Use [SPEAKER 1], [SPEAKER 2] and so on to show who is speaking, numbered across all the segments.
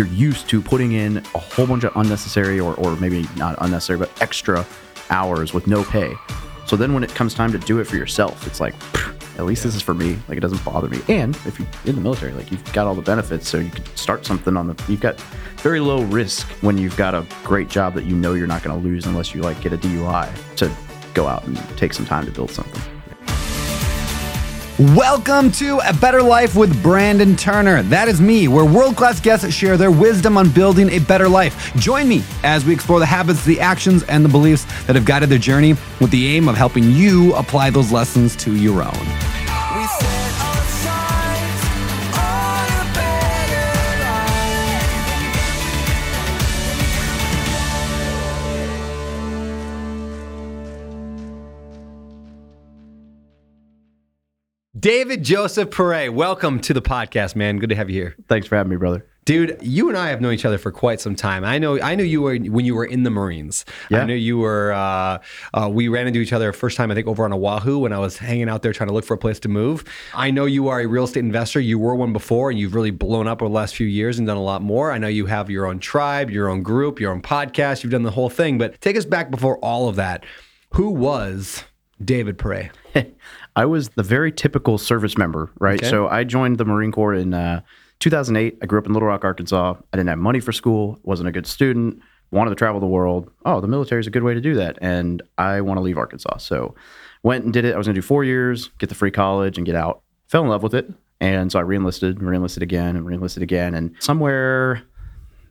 [SPEAKER 1] you're used to putting in a whole bunch of unnecessary or, or maybe not unnecessary, but extra hours with no pay. So then when it comes time to do it for yourself, it's like, at least this is for me. Like it doesn't bother me. And if you're in the military, like you've got all the benefits, so you can start something on the. You've got very low risk when you've got a great job that you know you're not going to lose unless you like get a DUI to go out and take some time to build something.
[SPEAKER 2] Welcome to A Better Life with Brandon Turner. That is me, where world class guests share their wisdom on building a better life. Join me as we explore the habits, the actions, and the beliefs that have guided their journey with the aim of helping you apply those lessons to your own.
[SPEAKER 3] David Joseph Pere, welcome to the podcast, man. Good to have you here.
[SPEAKER 1] Thanks for having me, brother.
[SPEAKER 3] Dude, you and I have known each other for quite some time. I know I knew you were when you were in the Marines.
[SPEAKER 1] Yeah.
[SPEAKER 3] I knew you were uh, uh, we ran into each other first time I think over on Oahu when I was hanging out there trying to look for a place to move. I know you are a real estate investor. You were one before and you've really blown up over the last few years and done a lot more. I know you have your own tribe, your own group, your own podcast. You've done the whole thing, but take us back before all of that. Who was David Pere?
[SPEAKER 1] I was the very typical service member, right?
[SPEAKER 3] Okay.
[SPEAKER 1] So I joined the Marine Corps in uh, 2008. I grew up in Little Rock, Arkansas. I didn't have money for school, wasn't a good student, wanted to travel the world. Oh, the military is a good way to do that. And I want to leave Arkansas. So went and did it. I was going to do four years, get the free college, and get out. Fell in love with it. And so I reenlisted, and reenlisted again, and reenlisted again. And somewhere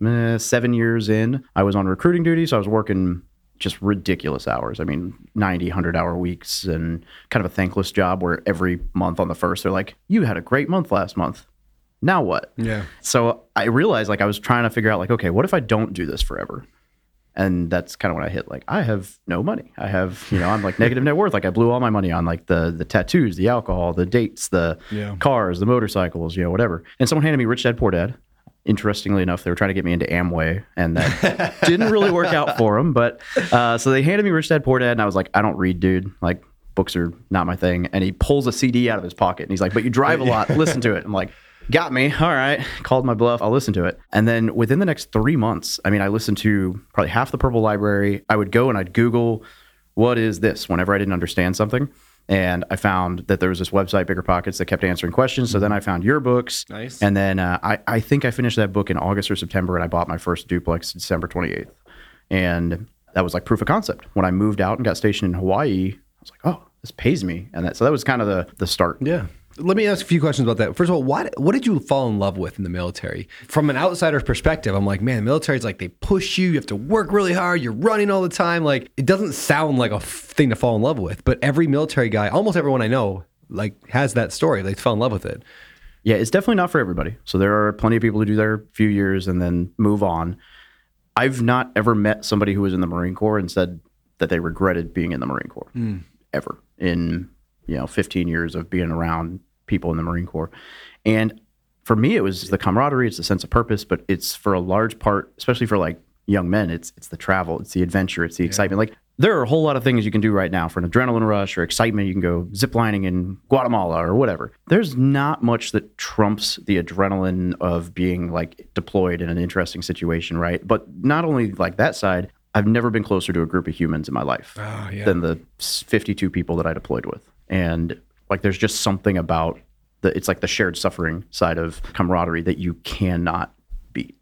[SPEAKER 1] eh, seven years in, I was on recruiting duty. So I was working just ridiculous hours. I mean, 90, 100 hour weeks and kind of a thankless job where every month on the first, they're like, you had a great month last month. Now what?
[SPEAKER 3] Yeah.
[SPEAKER 1] So I realized like I was trying to figure out like, okay, what if I don't do this forever? And that's kind of when I hit like I have no money. I have, you know, I'm like negative net worth. Like I blew all my money on like the the tattoos, the alcohol, the dates, the
[SPEAKER 3] Yeah.
[SPEAKER 1] cars, the motorcycles, you know, whatever. And someone handed me Rich Dad Poor Dad. Interestingly enough, they were trying to get me into Amway, and that didn't really work out for them. But uh, so they handed me Rich Dad Poor Dad, and I was like, I don't read, dude. Like books are not my thing. And he pulls a CD out of his pocket, and he's like, But you drive a lot. Listen to it. I'm like. Got me. All right. Called my bluff. I'll listen to it. And then within the next three months, I mean, I listened to probably half the Purple Library. I would go and I'd Google, what is this whenever I didn't understand something. And I found that there was this website, Bigger Pockets, that kept answering questions. So then I found your books.
[SPEAKER 3] Nice.
[SPEAKER 1] And then uh, I, I think I finished that book in August or September, and I bought my first duplex December 28th. And that was like proof of concept. When I moved out and got stationed in Hawaii, I was like, oh, this pays me. And that, so that was kind of the, the start.
[SPEAKER 3] Yeah. Let me ask a few questions about that. First of all, what what did you fall in love with in the military? From an outsider's perspective, I'm like, man, the military is like they push you. You have to work really hard. You're running all the time. Like it doesn't sound like a f- thing to fall in love with. But every military guy, almost everyone I know, like has that story. They fell in love with it.
[SPEAKER 1] Yeah, it's definitely not for everybody. So there are plenty of people who do their few years and then move on. I've not ever met somebody who was in the Marine Corps and said that they regretted being in the Marine Corps hmm. ever in you know 15 years of being around people in the Marine Corps. And for me, it was the camaraderie, it's the sense of purpose, but it's for a large part, especially for like young men, it's it's the travel, it's the adventure, it's the excitement. Like there are a whole lot of things you can do right now for an adrenaline rush or excitement. You can go ziplining in Guatemala or whatever. There's not much that trumps the adrenaline of being like deployed in an interesting situation, right? But not only like that side, I've never been closer to a group of humans in my life
[SPEAKER 3] Oh, yeah.
[SPEAKER 1] than the 52 people that I deployed with. And like there's just something about the it's like the shared suffering side of camaraderie that you cannot beat.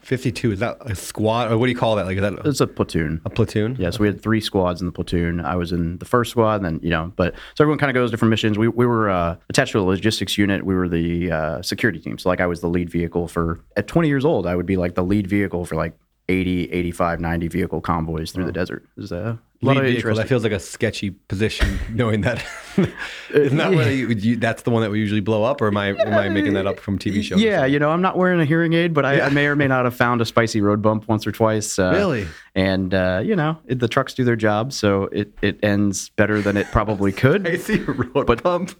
[SPEAKER 3] 52 is that a squad or what do you call that? Like is that a,
[SPEAKER 1] It's a platoon.
[SPEAKER 3] a platoon?
[SPEAKER 1] Yeah, so we had three squads in the platoon. I was in the first squad, and then you know, but so everyone kind of goes different missions. We we were uh, attached to a logistics unit. We were the uh, security team. So like I was the lead vehicle for at 20 years old. I would be like the lead vehicle for like 80, 85, 90 vehicle convoys through the desert. Is a lot
[SPEAKER 3] Lead
[SPEAKER 1] of
[SPEAKER 3] vehicle. That feels like a sketchy position, knowing that. Isn't that what you, you, that's the one that we usually blow up, or am I am I making that up from TV shows?
[SPEAKER 1] Yeah, you know, I'm not wearing a hearing aid, but I, I may or may not have found a spicy road bump once or twice. Uh,
[SPEAKER 3] Really?
[SPEAKER 1] And uh, you know, it, the trucks do their job, so it it ends better than it probably
[SPEAKER 3] I
[SPEAKER 1] could.
[SPEAKER 3] see road
[SPEAKER 1] But-
[SPEAKER 3] bump.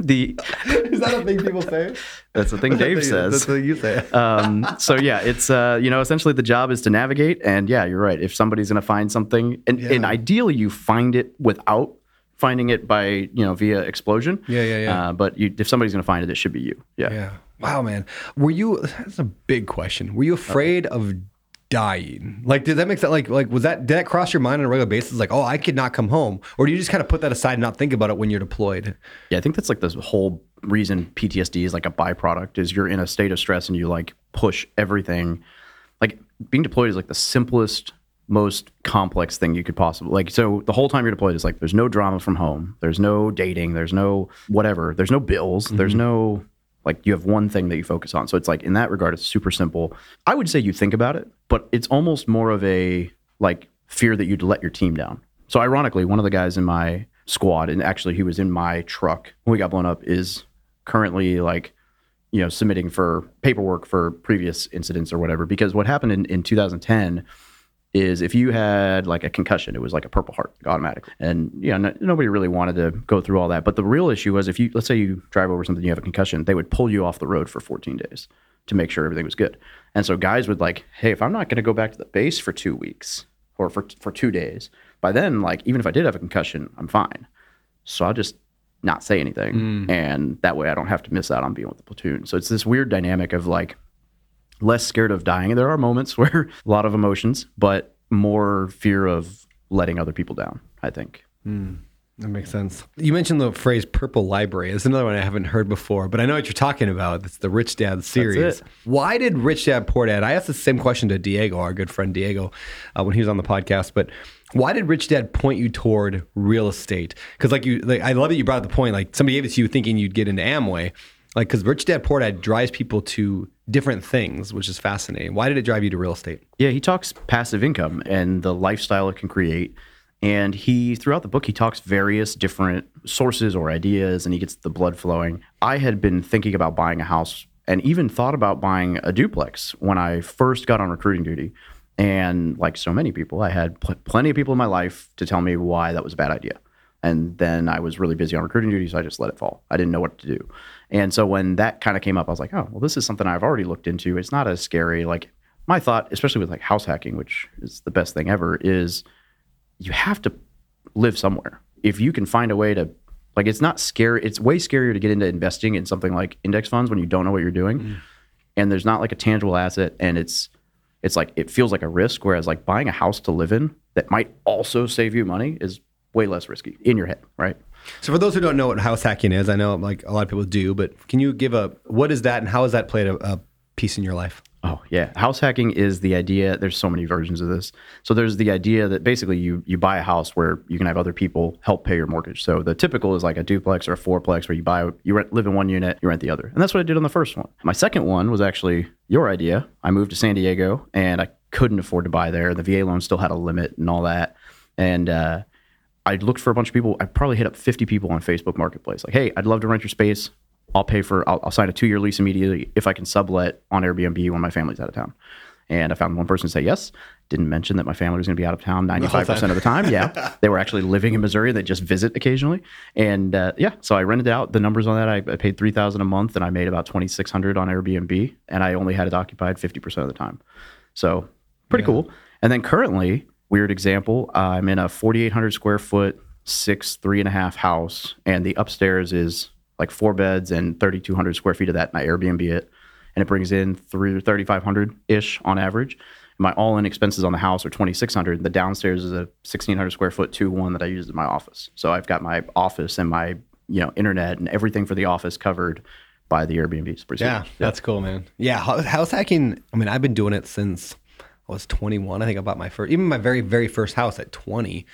[SPEAKER 1] the
[SPEAKER 3] Is that a thing people say?
[SPEAKER 1] that's the thing Dave says.
[SPEAKER 3] That's
[SPEAKER 1] says.
[SPEAKER 3] what you say.
[SPEAKER 1] um, so yeah, it's uh, you know essentially the job is to navigate, and yeah, you're right. If somebody's going to find something, and, and
[SPEAKER 3] Yeah.
[SPEAKER 1] Ideally you find it without finding it by you know via explosion.
[SPEAKER 3] Yeah, yeah, yeah.
[SPEAKER 1] Uh, but you, if somebody's going to find it, it should be you. Yeah.
[SPEAKER 3] Yeah. Wow, man. Were you? That's a big question. Were you afraid of dying? Like, did that make sense? Like, like was that did that cross your mind on a regular basis? Like, oh, I could not come home, or do you just kind of put that aside and not think about it when you're deployed?
[SPEAKER 1] Yeah, I think that's like the whole reason PTSD is like a byproduct is you're in a state of stress and you like push everything. Like being deployed is like the simplest, most complex thing you could possibly like. So the whole time you're deployed is like there's no drama from home, there's no dating, there's no whatever, there's no bills, there's mm-hmm. no like you have one thing that you focus on. So it's like in that regard, it's super simple. I would say you think about it, but it's almost more of a like fear that you'd let your team down. So ironically, one of the guys in my squad, and actually he was in my truck when we got blown up, is currently like, you know, submitting for paperwork for previous incidents or whatever. Because what happened in, in 2010 is if you had like a concussion, it was like a Purple Heart automatically. And, you know, no, nobody really wanted to go through all that. But the real issue was if you, let's say you drive over something, you have a concussion, they would pull you off the road for 14 days to make sure everything was good. And so guys would like, hey, if I'm not going to go back to the base for two weeks or for, for two days, by then, like, even if I did have a concussion, I'm fine. So I'll just not say anything. Mm. And that way I don't have to miss out on being with the platoon. So it's this weird dynamic of like, less scared of dying. There are moments where a lot of emotions, but more fear of letting other people down, I think.
[SPEAKER 3] That makes sense. You mentioned the phrase "purple library." It's another one I haven't heard before, but I know what you're talking about. It's the Rich Dad series. Why did Rich Dad Poor Dad? I asked the same question to Diego, our good friend Diego, uh, when he was on the podcast. But why did Rich Dad point you toward real estate? Because like you, like, I love that you brought up the point. Like somebody gave it to you thinking you'd get into Amway. Like because Rich Dad Poor Dad drives people to different things, which is fascinating. Why did it drive you to real estate?
[SPEAKER 1] Yeah, he talks passive income and the lifestyle it can create. And he, throughout the book, he talks various different sources or ideas and he gets the blood flowing. I had been thinking about buying a house and even thought about buying a duplex when I first got on recruiting duty. And like so many people, I had pl- plenty of people in my life to tell me why that was a bad idea. And then I was really busy on recruiting duty, so I just let it fall. I didn't know what to do. And so when that kind of came up, I was like, oh, well, this is something I've already looked into. It's not as scary. Like my thought, especially with like house hacking, which is the best thing ever, is you have to live somewhere. If you can find a way to, like, it's not scary. It's way scarier to get into investing in something like index funds when you don't know what you're doing, mm. and there's not like a tangible asset, and it's, it's like it feels like a risk. Whereas like buying a house to live in that might also save you money is way less risky in your head, right?
[SPEAKER 3] So for those who don't know what house hacking is, I know like a lot of people do, but can you give a what is that and how has that played a, a piece in your life?
[SPEAKER 1] Oh yeah, house hacking is the idea. There's so many versions of this. So there's the idea that basically you you buy a house where you can have other people help pay your mortgage. So the typical is like a duplex or a fourplex where you buy you rent, live in one unit, you rent the other, and that's what I did on the first one. My second one was actually your idea. I moved to San Diego and I couldn't afford to buy there. The VA loan still had a limit and all that, and uh, I looked for a bunch of people. I probably hit up 50 people on Facebook Marketplace. Like, hey, I'd love to rent your space. I'll pay for. I'll, I'll sign a two year lease immediately if I can sublet on Airbnb when my family's out of town. And I found one person say yes. Didn't mention that my family was going to be out of town 95% of the time. Yeah. they were actually living in Missouri. And they just visit occasionally. And uh, yeah, so I rented out the numbers on that. I, I paid 3000 a month and I made about 2600 on Airbnb. And I only had it occupied 50% of the time. So pretty cool. And then currently, weird example, uh, I'm in a 4,800 square foot, six, three and a half house. And the upstairs is like four beds and 3,200 square feet of that. And I Airbnb it and it brings in through 3,500 ish on average. My all in expenses on the house are 2,600. The downstairs is a 1,600 square foot two one that I use as my office. So I've got my office and my you know internet and everything for the office covered by the Airbnb. It's pretty
[SPEAKER 3] Yeah, that's cool, man. Yeah, house hacking. I mean, I've been doing it since I was 21. I think I bought my first, even my very, very first house at 20.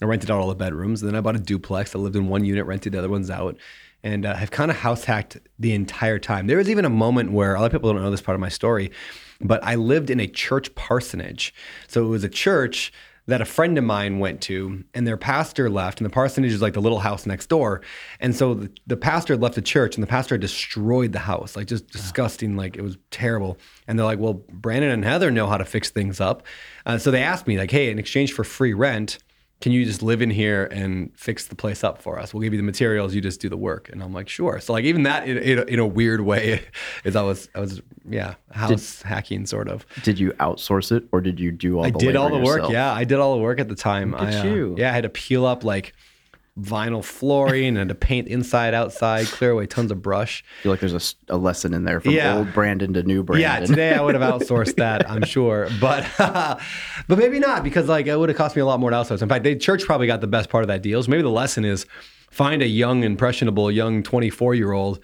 [SPEAKER 3] I rented out all the bedrooms. And then I bought a duplex. I lived in one unit, rented the other ones out, and uh, have kind of house hacked the entire time. There was even a moment where a lot of people don't know this part of my story, but I lived in a church parsonage. So it was a church that a friend of mine went to, and their pastor left, and the parsonage is like the little house next door. And so the, the pastor had left the church, and the pastor had destroyed the house, like just disgusting, like it was terrible. And they're like, "Well, Brandon and Heather know how to fix things up," uh, so they asked me, like, "Hey, in exchange for free rent." Can you just live in here and fix the place up for us? We'll give you the materials. You just do the work. And I'm like, sure. So like even that in, in, a- in a weird way is I was I was yeah house hacking sort of.
[SPEAKER 1] Did you outsource it or did you do all
[SPEAKER 3] I
[SPEAKER 1] the
[SPEAKER 3] did all the work. Yeah, I did all the work at the time.
[SPEAKER 1] Look at
[SPEAKER 3] I, uh,
[SPEAKER 1] you.
[SPEAKER 3] Yeah, I had to peel up like vinyl flooring and to paint inside, outside, clear away tons of brush.
[SPEAKER 1] I feel like there's a lesson in there from
[SPEAKER 3] Yeah.
[SPEAKER 1] old Brandon to new Brandon.
[SPEAKER 3] Yeah, today I would have outsourced that, I'm sure, but but maybe not because like it would have cost me a lot more to outsource. In fact, the church probably got the best part of that deal. So maybe the lesson is find a young, impressionable, young 24 year old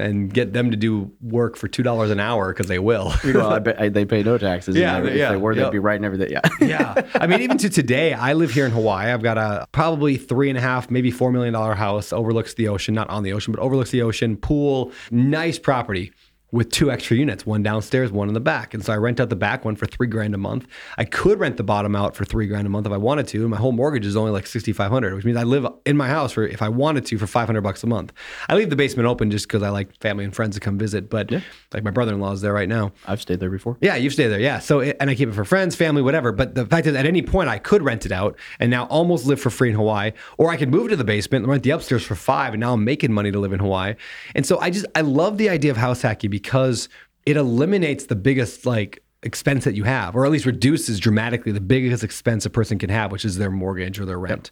[SPEAKER 3] and get them to do work for two dollars an hour because they will.
[SPEAKER 1] well, I bet I, they pay no taxes.
[SPEAKER 3] Yeah,
[SPEAKER 1] and if they were,
[SPEAKER 3] yep.
[SPEAKER 1] they'd be writing everything. Yeah.
[SPEAKER 3] yeah. I mean, even to today, I live here in Hawaii. I've got a probably three and a half, maybe four million dollar house, overlooks the ocean, not on the ocean, but overlooks the ocean, pool, nice property with two extra units, one downstairs, one in the back. And so I rent out the back one for three grand a month. I could rent the bottom out for three grand a month if I wanted to. And my whole mortgage is only like 6,500, which means I live in my house for, if I wanted to, for 500 bucks a month. I leave the basement open just because I like family and friends to come visit. But like my brother-in-law is there right now.
[SPEAKER 1] I've stayed there before.
[SPEAKER 3] Yeah, you've stayed there. Yeah. So, it, and I keep it for friends, family, whatever. But the fact is, at any point, I could rent it out and now almost live for free in Hawaii, or I could move to the basement and rent the upstairs for five, and now I'm making money to live in Hawaii. And so, I just I love the idea of house hacking because it eliminates the biggest like expense that you have, or at least reduces dramatically the biggest expense a person can have, which is their mortgage or their rent.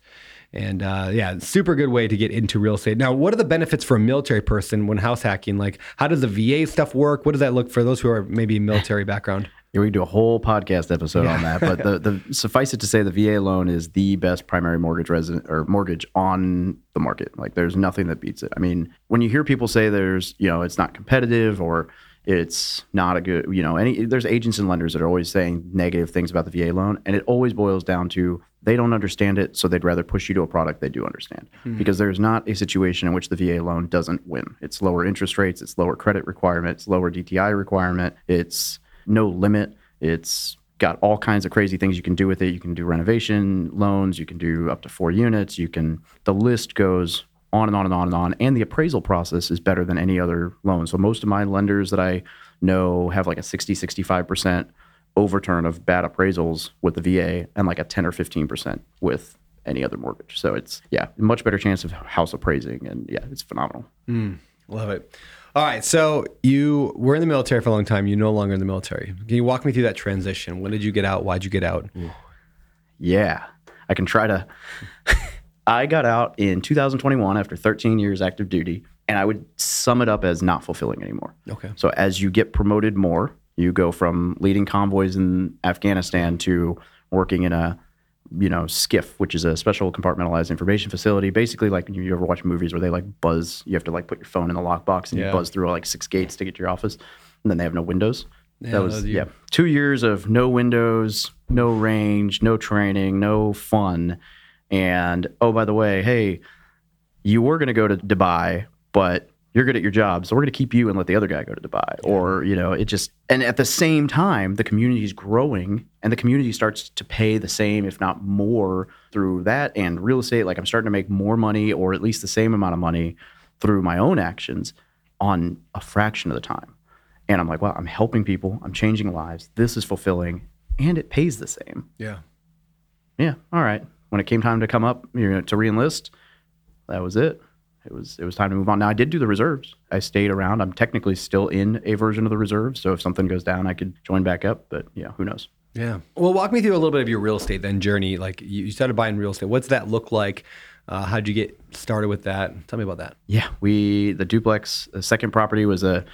[SPEAKER 3] And uh, yeah, super good way to get into real estate. Now, what are the benefits for a military person when house hacking? Like, how does the VA stuff work? What does that look for those who are maybe military background?
[SPEAKER 1] Yeah, we can do a whole podcast episode on that. But the, the suffice it to say, the VA loan is the best primary mortgage resident or mortgage on the market. Like, there's nothing that beats it. I mean, when you hear people say there's, you know, it's not competitive or it's not a good, you know, any there's agents and lenders that are always saying negative things about the VA loan, and it always boils down to they don't understand it, so they'd rather push you to a product they do understand. Hmm. Because there's not a situation in which the VA loan doesn't win. It's lower interest rates, it's lower credit requirements, lower DTI requirement, it's no limit. It's got all kinds of crazy things you can do with it. You can do renovation loans, you can do up to four units, you can the list goes on and on and on and on. And the appraisal process is better than any other loan. So most of my lenders that I know have like a 60, 65% overturn of bad appraisals with the VA and like a 10 or 15% with any other mortgage. So it's yeah, much better chance of house appraising and yeah, it's phenomenal. Hmm.
[SPEAKER 3] Love it. All right. So you were in the military for a long time. You're no longer in the military. Can you walk me through that transition? When did you get out? Why'd you get out?
[SPEAKER 1] Yeah, I can try to. I got out in 2021 after 13 years active duty, and I would sum it up as not fulfilling anymore.
[SPEAKER 3] Okay.
[SPEAKER 1] So as you get promoted more, you go from leading convoys in Afghanistan to working in a, you know, SCIF, which is a special compartmentalized information facility. Basically, like you ever watch movies where they like buzz, you have to like put your phone in the lockbox and
[SPEAKER 3] Yeah.
[SPEAKER 1] you buzz through like six gates to get to your office, and then they have no windows. that was yeah, two years of no windows, no range, no training, no fun, and oh by the way, hey, you were going to go to Dubai, but you're good at your job, so we're going to keep you and let the other guy go to Dubai. Or you know, it just and at the same time, the community is growing, and the community starts to pay the same, if not more, through that and real estate. Like I'm starting to make more money, or at least the same amount of money, through my own actions on a fraction of the time. And I'm like, wow, I'm helping people, I'm changing lives. This is fulfilling, and it pays the same
[SPEAKER 3] Yeah.
[SPEAKER 1] yeah, all right. When it came time to come up you know, to reenlist, that was it. It was it was time to move on. Now I did do the reserves. I stayed around. I'm technically still in a version of the reserves, so if something goes down, I could join back up. But yeah, who knows?
[SPEAKER 3] Yeah. Well, walk me through a little bit of your real estate then journey. Like you started buying real estate. What's that look like? Uh, how'd you get started with that? Tell me about that.
[SPEAKER 1] Yeah, we the duplex. The second property was a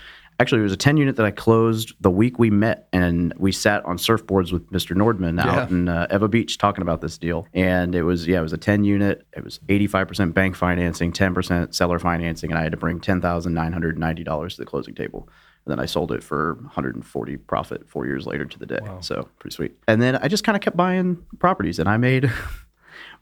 [SPEAKER 1] actually it was a 10 unit that I closed the week we met, and we sat on surfboards with Mr. Nordman out
[SPEAKER 3] Yeah.
[SPEAKER 1] in uh, Ewa Beach talking about this deal. And it was yeah, it was a 10 unit. It was 85% bank financing, 10% seller financing, and I had to bring $10,990 to the closing table. And then I sold it for 140 profit four years later to the day. So pretty sweet. And then I just kind of kept buying properties, and I made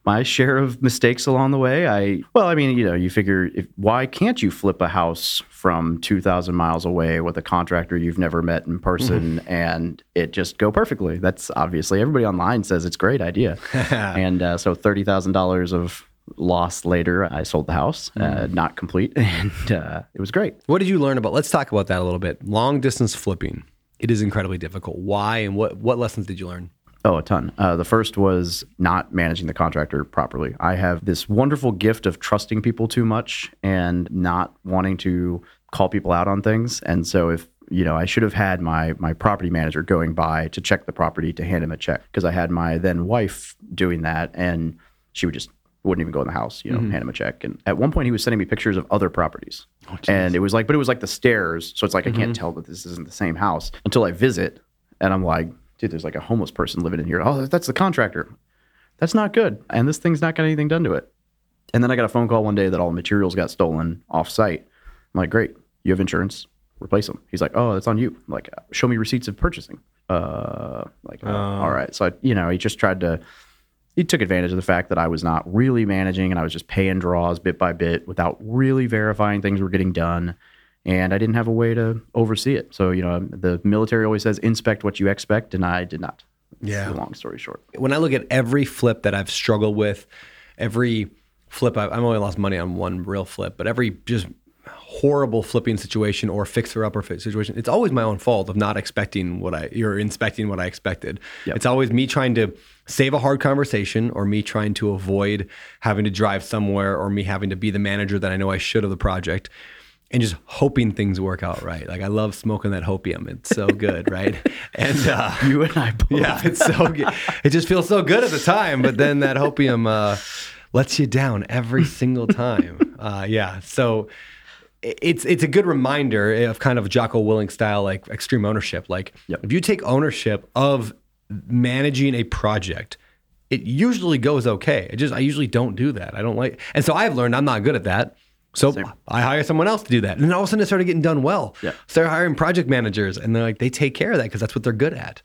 [SPEAKER 1] my share of mistakes along the way. I well, I mean, you know, you figure if, why can't you flip a house from 2,000 miles away with a contractor you've never met in person and it just go perfectly? That's obviously everybody online says it's a great idea. and uh, so thirty thousand dollars of loss later, I sold the house, uh, not complete, and uh, it was great.
[SPEAKER 3] What did you learn about? Let's talk about that a little bit. Long distance flipping. It is incredibly difficult. Why and what what lessons did you learn?
[SPEAKER 1] Oh, a ton. Uh, the first was not managing the contractor properly. I have this wonderful gift of trusting people too much and not wanting to call people out on things. And so if you know, I should have had my my property manager going by to check the property to hand him a check because I had my then wife doing that, and she would just wouldn't even go in the house, you know, hand him a check. And at one point, he was sending me pictures of other properties. and it was like, but it was like the stairs. So it's like, I can't tell that this isn't the same house until I visit. And I'm like, dude, there's like a homeless person living in here. Oh, that's the contractor. That's not good. And this thing's not got anything done to it. And then I got a phone call one day that all the materials got stolen off site. I'm like, great, you have insurance, replace them. He's like, oh, that's on you. I'm like, show me receipts of purchasing. Uh, like, uh, all right. So I, you know, he just tried to. He took advantage of the fact that I was not really managing and I was just paying draws bit by bit without really verifying things were getting done. And I didn't have a way to oversee it. So, you know, um, the military always says inspect what you expect, and I did not.
[SPEAKER 3] Yeah.
[SPEAKER 1] Long story short.
[SPEAKER 3] when I look at every flip that I've struggled with, every flip I've, I've only lost money on one real flip, but every just horrible flipping situation or fixer upper situation, it's always my own fault of not expecting what I you're inspecting what I expected.
[SPEAKER 1] Yep.
[SPEAKER 3] It's always me trying to save a hard conversation or me trying to avoid having to drive somewhere or me having to be the manager that I know I should of the project. And just hoping things work out right. Like I love smoking that hopium. It's so good, right? And uh,
[SPEAKER 1] You and I both.
[SPEAKER 3] yeah, it's so good. It just feels so good at the time, but then that hopium uh, lets you down every single time. Uh, yeah, so it's it's a good reminder of kind of Jocko Willink style, like extreme ownership. Like
[SPEAKER 1] Yep.
[SPEAKER 3] if you take ownership of managing a project, it usually goes okay. It just I usually don't do that. I don't like, and so I've learned I'm not good at that. So I hire someone else to do that, and then all of a sudden it started getting done well.
[SPEAKER 1] Yeah.
[SPEAKER 3] Start hiring project managers, and they're like they take care of that because that's what they're good at.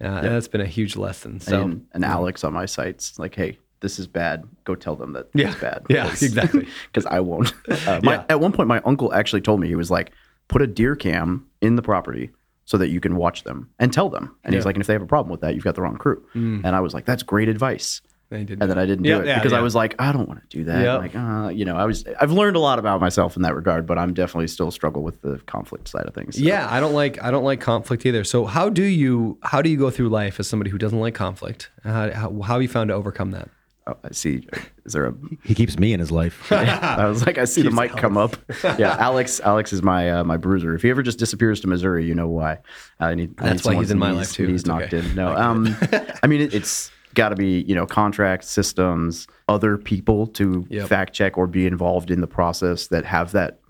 [SPEAKER 3] Uh, And that's been a huge lesson. So
[SPEAKER 1] and, and Alex on my sites like, hey, this is bad. Go tell them that
[SPEAKER 3] Yeah.
[SPEAKER 1] it's bad.
[SPEAKER 3] Yeah, exactly.
[SPEAKER 1] Because I won't. Uh, my,
[SPEAKER 3] Yeah.
[SPEAKER 1] At one point, my uncle actually told me he was like, put a deer cam in the property so that you can watch them and tell them. And he's
[SPEAKER 3] Yeah. Mm.
[SPEAKER 1] like, and if they have a problem with that, you've got the wrong crew. And I was like, that's great advice.
[SPEAKER 3] They
[SPEAKER 1] And then I didn't do
[SPEAKER 3] Yeah,
[SPEAKER 1] it
[SPEAKER 3] yeah,
[SPEAKER 1] because I was like, I don't want to do that.
[SPEAKER 3] Yeah.
[SPEAKER 1] Like, uh, you know, I was. I've learned a lot about myself in that regard, but I'm definitely still struggle with the conflict side of things. So,
[SPEAKER 3] Yeah, I don't like I don't like conflict either. So how do you how do you go through life as somebody who doesn't like conflict? How, how, how have you found to overcome that?
[SPEAKER 1] Oh, I see. Is there a
[SPEAKER 2] He keeps me in his life.
[SPEAKER 1] I was like, I see the mic come up. Yeah, Alex. Alex is my uh, my bruiser. If he ever just disappears to Missouri, you know why. I need. I
[SPEAKER 3] That's
[SPEAKER 1] need
[SPEAKER 3] why he's in my
[SPEAKER 1] knees-
[SPEAKER 3] life, too.
[SPEAKER 1] He's
[SPEAKER 3] It's
[SPEAKER 1] knocked
[SPEAKER 3] okay.
[SPEAKER 1] in. No, um, I mean it, it's got to be you know contract systems, other people to
[SPEAKER 3] Yep.
[SPEAKER 1] fact check or be involved in the process that have that.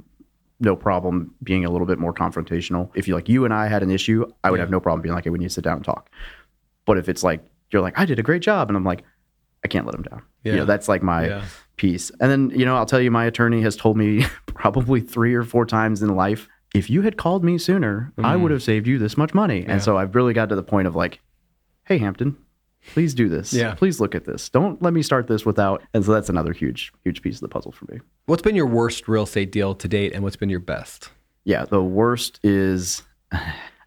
[SPEAKER 1] No problem being a little bit more confrontational. If you like you and I had an issue, I would have no problem being like, "Hey, we need to sit down and talk." But if it's like you're like, "I did a great job," and I'm like, "I can't let him down," you
[SPEAKER 3] Yeah.
[SPEAKER 1] know, that's like my
[SPEAKER 3] Yeah.
[SPEAKER 1] piece. And then, you know, I'll tell you, my attorney has told me probably three or four times in life, if you had called me sooner, I
[SPEAKER 3] Mm.
[SPEAKER 1] would have saved you this much money. And so I've really got to the point of like, hey, Hampton, please do this.
[SPEAKER 3] Yeah.
[SPEAKER 1] Please look at this. Don't let me start this without. And so that's another huge, huge piece of the puzzle for me.
[SPEAKER 3] What's been your worst real estate deal to date, and what's been your best?
[SPEAKER 1] Yeah. The worst is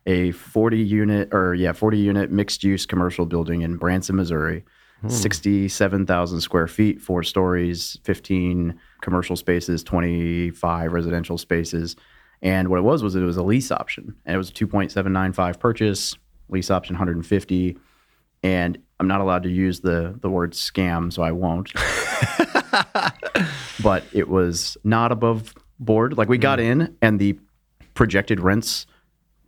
[SPEAKER 1] a 40 unit or, yeah, 40 unit mixed use commercial building in Branson, Missouri. Hmm. 67,000 square feet, four stories, 15 commercial spaces, 25 residential spaces. And what it was was it was a lease option, and it was a 2.795 purchase, lease option 150. And I'm not allowed to use the the word scam, so I won't. but it was not above board. Like we got mm. in, and the projected rents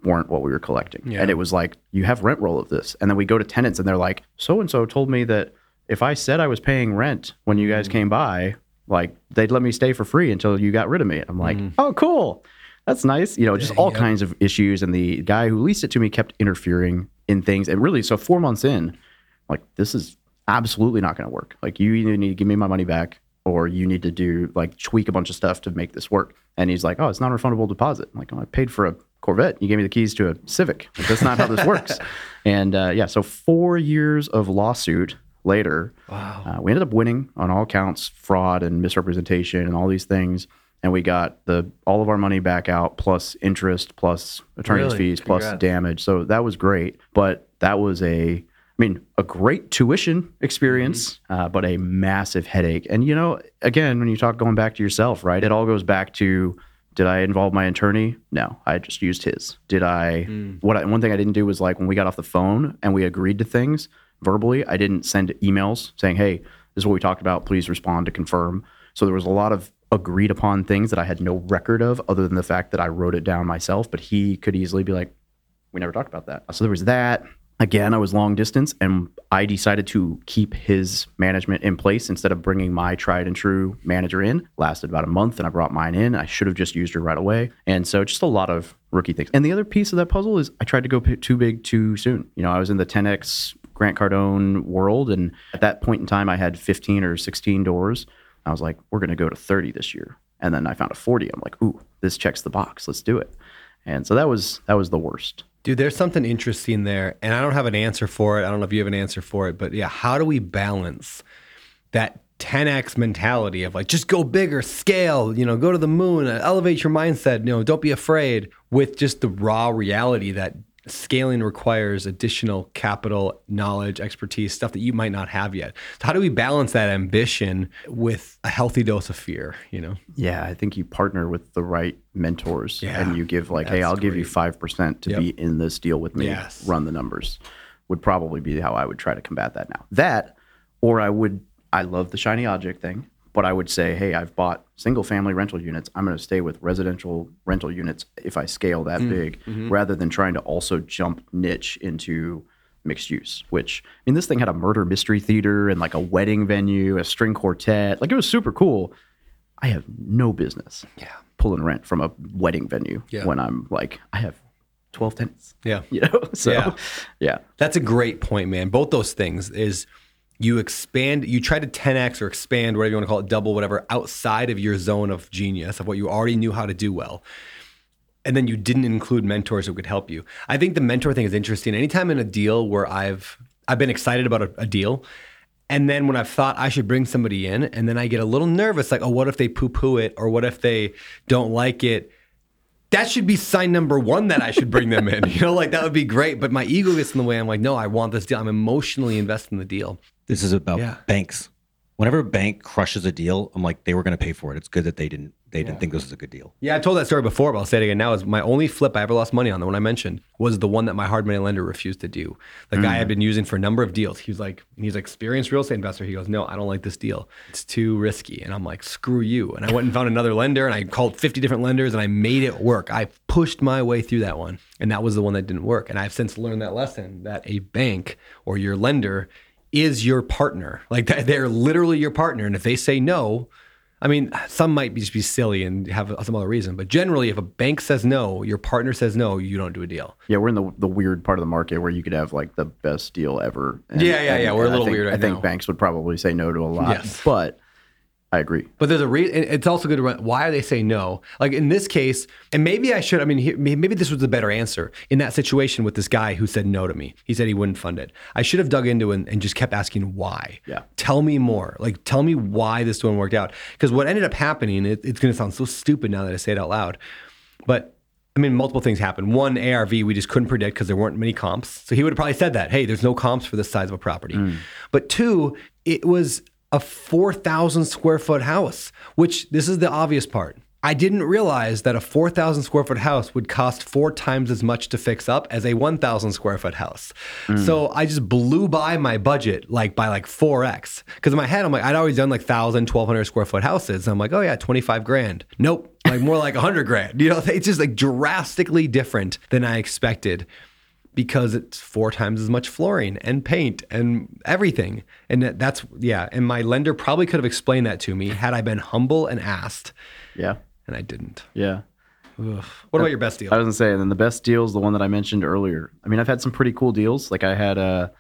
[SPEAKER 1] weren't what we were collecting.
[SPEAKER 3] Yeah.
[SPEAKER 1] And it was like, you have rent roll of this. And then we go to tenants and they're like, so and so told me that if I said I was paying rent when you guys mm. came by, like they'd let me stay for free until you got rid of me. I'm like, mm. oh, cool. That's nice. You know, just all kinds of issues. And the guy who leased it to me kept interfering in things. And really, so four months in, like, this is absolutely not going to work. Like, you either need to give me my money back or you need to do like tweak a bunch of stuff to make this work. And he's like, oh, it's not a refundable deposit. I'm like, oh, I paid for a Corvette. You gave me the keys to a Civic. Like, that's not how this works. And uh, yeah, so four years of lawsuit later, wow. uh, we ended up winning on all counts, fraud and misrepresentation and all these things. And we got the all of our money back out, plus interest, plus attorney's
[SPEAKER 3] Really?
[SPEAKER 1] fees, plus
[SPEAKER 3] Congrats.
[SPEAKER 1] damage. So that was great. But that was a, I mean, a great tuition experience, uh, but a massive headache. And you know, again, when you talk going back to yourself, right? It all goes back to did I involve my attorney? No, I just used his. Did I? What? I, one thing I didn't do was like when we got off the phone and we agreed to things verbally. I didn't send emails saying, "Hey, this is what we talked about. Please respond to confirm." So there was a lot of agreed upon things that I had no record of, other than the fact that I wrote it down myself. But he could easily be like, "We never talked about that." So there was that. again, I was long distance and I decided to keep his management in place instead of bringing my tried and true manager in. Lasted about a month and I brought mine in. I should have just used her right away. And so just a lot of rookie things. And the other piece of that puzzle is I tried to go too big too soon. You know, I was in the 10X Grant Cardone world. And at that point in time, I had 15 or 16 doors. I was like, we're going to go to 30 this year. And then I found a 40. I'm like, ooh, this checks the box. Let's do it. And so that was that was the worst.
[SPEAKER 3] Dude, there's something interesting there, and I don't have an answer for it. I don't know if you have an answer for it, but yeah, how do we balance that 10x mentality of like just go bigger, scale, you know, go to the moon, elevate your mindset, you know, don't be afraid with just the raw reality that scaling requires additional capital, knowledge, expertise, stuff that you might not have yet. So how do we balance that ambition with a healthy dose of fear, you know?
[SPEAKER 1] Yeah, I think you partner with the right mentors
[SPEAKER 3] Yeah,
[SPEAKER 1] and you give like, hey, I'll give you five percent to
[SPEAKER 3] Yep.
[SPEAKER 1] be in this deal with me.
[SPEAKER 3] Yes.
[SPEAKER 1] Run the numbers would probably be how I would try to combat that now. That, or I would. I love the shiny object thing, but I would say, hey, I've bought single family rental units. I'm going to stay with residential rental units if I scale that mm-hmm. big, mm-hmm. rather than trying to also jump niche into mixed use. Which I mean, this thing had a murder mystery theater and like a wedding venue, a string quartet. Like it was super cool. I have no business
[SPEAKER 3] Yeah.
[SPEAKER 1] pulling rent from a wedding venue
[SPEAKER 3] Yeah.
[SPEAKER 1] when I'm like, I have 12 tenants.
[SPEAKER 3] Yeah.
[SPEAKER 1] You know? So,
[SPEAKER 3] Yeah.
[SPEAKER 1] yeah.
[SPEAKER 3] That's a great point, man. Both those things is you expand, you try to 10x or expand, whatever you want to call it, double, whatever, outside of your zone of genius, of what you already knew how to do well. And then you didn't include mentors who could help you. I think the mentor thing is interesting. Anytime in a deal where I've I've been excited about a, a deal, and then when I've thought I should bring somebody in, and then I get a little nervous, like, oh, what if they poo-poo it, or what if they don't like it? that should be sign number one that I should bring them in. You know, like that would be great. But my ego gets in the way. I'm like, no, I want this deal. I'm emotionally invested in the deal.
[SPEAKER 4] This is about
[SPEAKER 3] Yeah.
[SPEAKER 4] banks. Whenever a bank crushes a deal, I'm like, they were going to pay for it. It's good that they didn't. They didn't think this was a good deal.
[SPEAKER 3] Yeah, I told that story before, but I'll say it again now. Is my only flip I ever lost money on, the one I mentioned, was the one that my hard money lender refused to do. The guy I'd mm. been using for a number of deals. He was like, he's an experienced real estate investor. He goes, no, I don't like this deal. It's too risky. And I'm like, screw you. And I went and found another lender, and I called 50 different lenders, and I made it work. I pushed my way through that one, and that was the one that didn't work. And I've since learned that lesson that a bank or your lender is your partner. Like they're literally your partner, and if they say no. I mean, some might be just be silly and have some other reason, but generally, if a bank says no, your partner says no, you don't do a deal.
[SPEAKER 1] Yeah, we're in the the weird part of the market where you could have like the best deal ever. And-
[SPEAKER 3] Yeah, yeah, yeah, we're a little
[SPEAKER 1] think-
[SPEAKER 3] weird right
[SPEAKER 1] I think banks would probably say no to a lot.
[SPEAKER 3] Yes.
[SPEAKER 1] But I agree.
[SPEAKER 3] But there's a reason. It's also good to run. Why are they saying no? Like in this case, and maybe I should. I mean, he- maybe this was the better answer in that situation with this guy who said no to me. He said he wouldn't fund it. I should have dug into it and, and just kept asking why.
[SPEAKER 1] Yeah.
[SPEAKER 3] Tell me more. Like, tell me why this one worked out. Because what ended up happening, it, it's going to sound so stupid now that I say it out loud, but I mean, multiple things happened. One, ARV, we just couldn't predict because there weren't many comps. So he would have probably said that, hey, there's no comps for this size of a property. Mm. But two, it was a 4,000 square foot house, which this is the obvious part. I didn't realize that a 4,000 square foot house would cost four times as much to fix up as a 1,000 square foot house. Mm. So I just blew by my budget like by like 4x. Because in my head, I'm like, I'd always done like 1,000, 1,200 square foot houses. And I'm like, oh yeah, 25 grand. Nope. Like more like 100 grand. You know, it's just like drastically different than I expected because it's four times as much flooring and paint and everything. And that's, yeah. And my lender probably could have explained that to me had I been humble and asked,
[SPEAKER 1] Yeah.
[SPEAKER 3] and I didn't.
[SPEAKER 1] Yeah.
[SPEAKER 3] Ugh. What about your best deal?
[SPEAKER 1] I was gonna say, and then the best deal is the one that I mentioned earlier. I mean, I've had some pretty cool deals. Like I had a,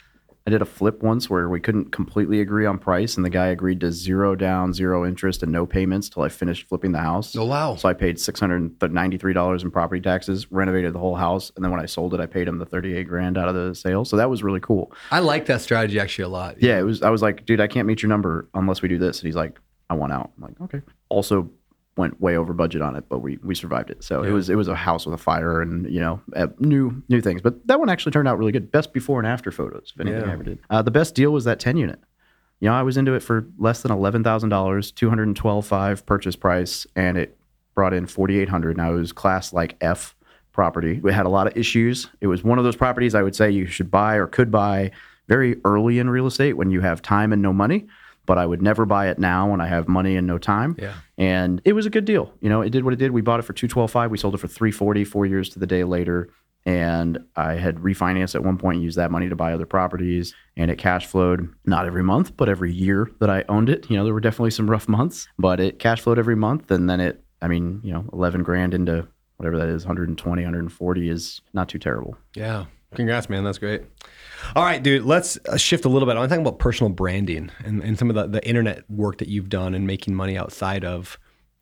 [SPEAKER 1] I did a flip once where we couldn't completely agree on price, and the guy agreed to zero down, zero interest, and no payments till I finished flipping the house.
[SPEAKER 3] Oh, wow.
[SPEAKER 1] So I paid six hundred ninety three dollars in property taxes, renovated the whole house, and then when I sold it, I paid him the thirty eight grand out of the sale. So that was really cool.
[SPEAKER 3] I like that strategy actually a lot.
[SPEAKER 1] Yeah, it was. I was like, dude, I can't meet your number unless we do this. And he's like, I want out. I'm like, okay. Also, went way over budget on it, but we we survived it. So it was it was a house with a fire and you know new new things. But that one actually turned out really good. Best before and after photos, if anything
[SPEAKER 3] Yeah.
[SPEAKER 1] I ever did. Uh, the best deal was that ten unit. You know, I was into it for less than eleven thousand dollars, two hundred and twelve five purchase price, and it brought in forty eight hundred. Now it was class like F property. We had a lot of issues. It was one of those properties I would say you should buy or could buy very early in real estate when you have time and no money. But I would never buy it now when I have money and no time.
[SPEAKER 3] Yeah.
[SPEAKER 1] And it was a good deal. You know, it did what it did. We bought it for two twelve five. We sold it for three forty. Four years to the day later. And I had refinanced at one point and used that money to buy other properties. And it cash flowed not every month, but every year that I owned it. You know, there were definitely some rough months, but it cash flowed every month. And then it, I mean, you know, 11 grand into whatever that is, 120, 140 is not too terrible.
[SPEAKER 3] Yeah. Congrats, man. That's great. All right, dude. Let's uh, shift a little bit. I want to talk about personal branding and, and some of the, the internet work that you've done and making money outside of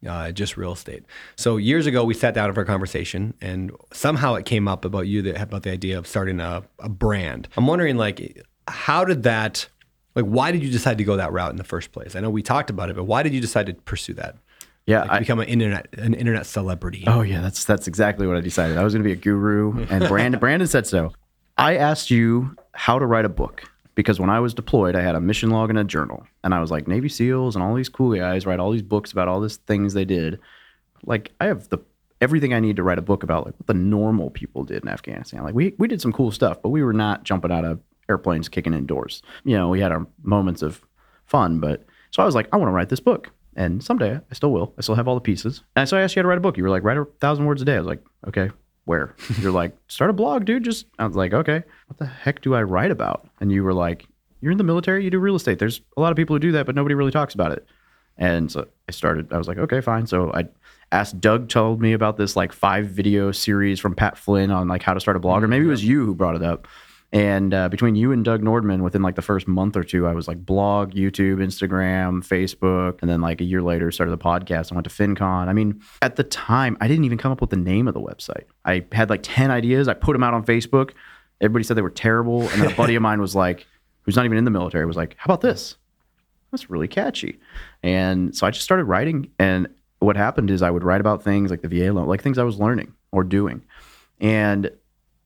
[SPEAKER 3] uh, just real estate. So years ago, we sat down for a conversation, and somehow it came up about you that about the idea of starting a, a brand. I'm wondering, like, how did that, like, why did you decide to go that route in the first place? I know we talked about it, but why did you decide to pursue that?
[SPEAKER 1] Yeah.
[SPEAKER 3] Like,
[SPEAKER 1] I,
[SPEAKER 3] become an internet an internet celebrity.
[SPEAKER 1] Oh yeah, that's that's exactly what I decided. I was going to be a guru, and Brandon Brandon said so. I asked you how to write a book because when I was deployed, I had a mission log and a journal, and I was like Navy SEALs and all these cool guys write all these books about all these things they did. Like I have the everything I need to write a book about like what the normal people did in Afghanistan. Like we we did some cool stuff, but we were not jumping out of airplanes kicking in doors. You know, we had our moments of fun, but so I was like, I want to write this book. And someday I still will. I still have all the pieces. And so I asked you how to write a book. You were like, write a thousand words a day. I was like, okay, where? You're like, start a blog, dude. Just I was like, okay, what the heck do I write about? And you were like, you're in the military, you do real estate. There's a lot of people who do that, but nobody really talks about it. And so I started, I was like, okay, fine. So I asked Doug told me about this like five video series from Pat Flynn on like how to start a blog, or maybe it mm-hmm. was you who brought it up. And uh, between you and Doug Nordman, within like the first month or two, I was like blog, YouTube, Instagram, Facebook, and then like a year later started the podcast. I went to FinCon. I mean, at the time, I didn't even come up with the name of the website. I had like ten ideas. I put them out on Facebook. Everybody said they were terrible, and then a buddy of mine was like, who's not even in the military, was like, "How about this? That's really catchy." And so I just started writing. And what happened is I would write about things like the VA loan, like things I was learning or doing, and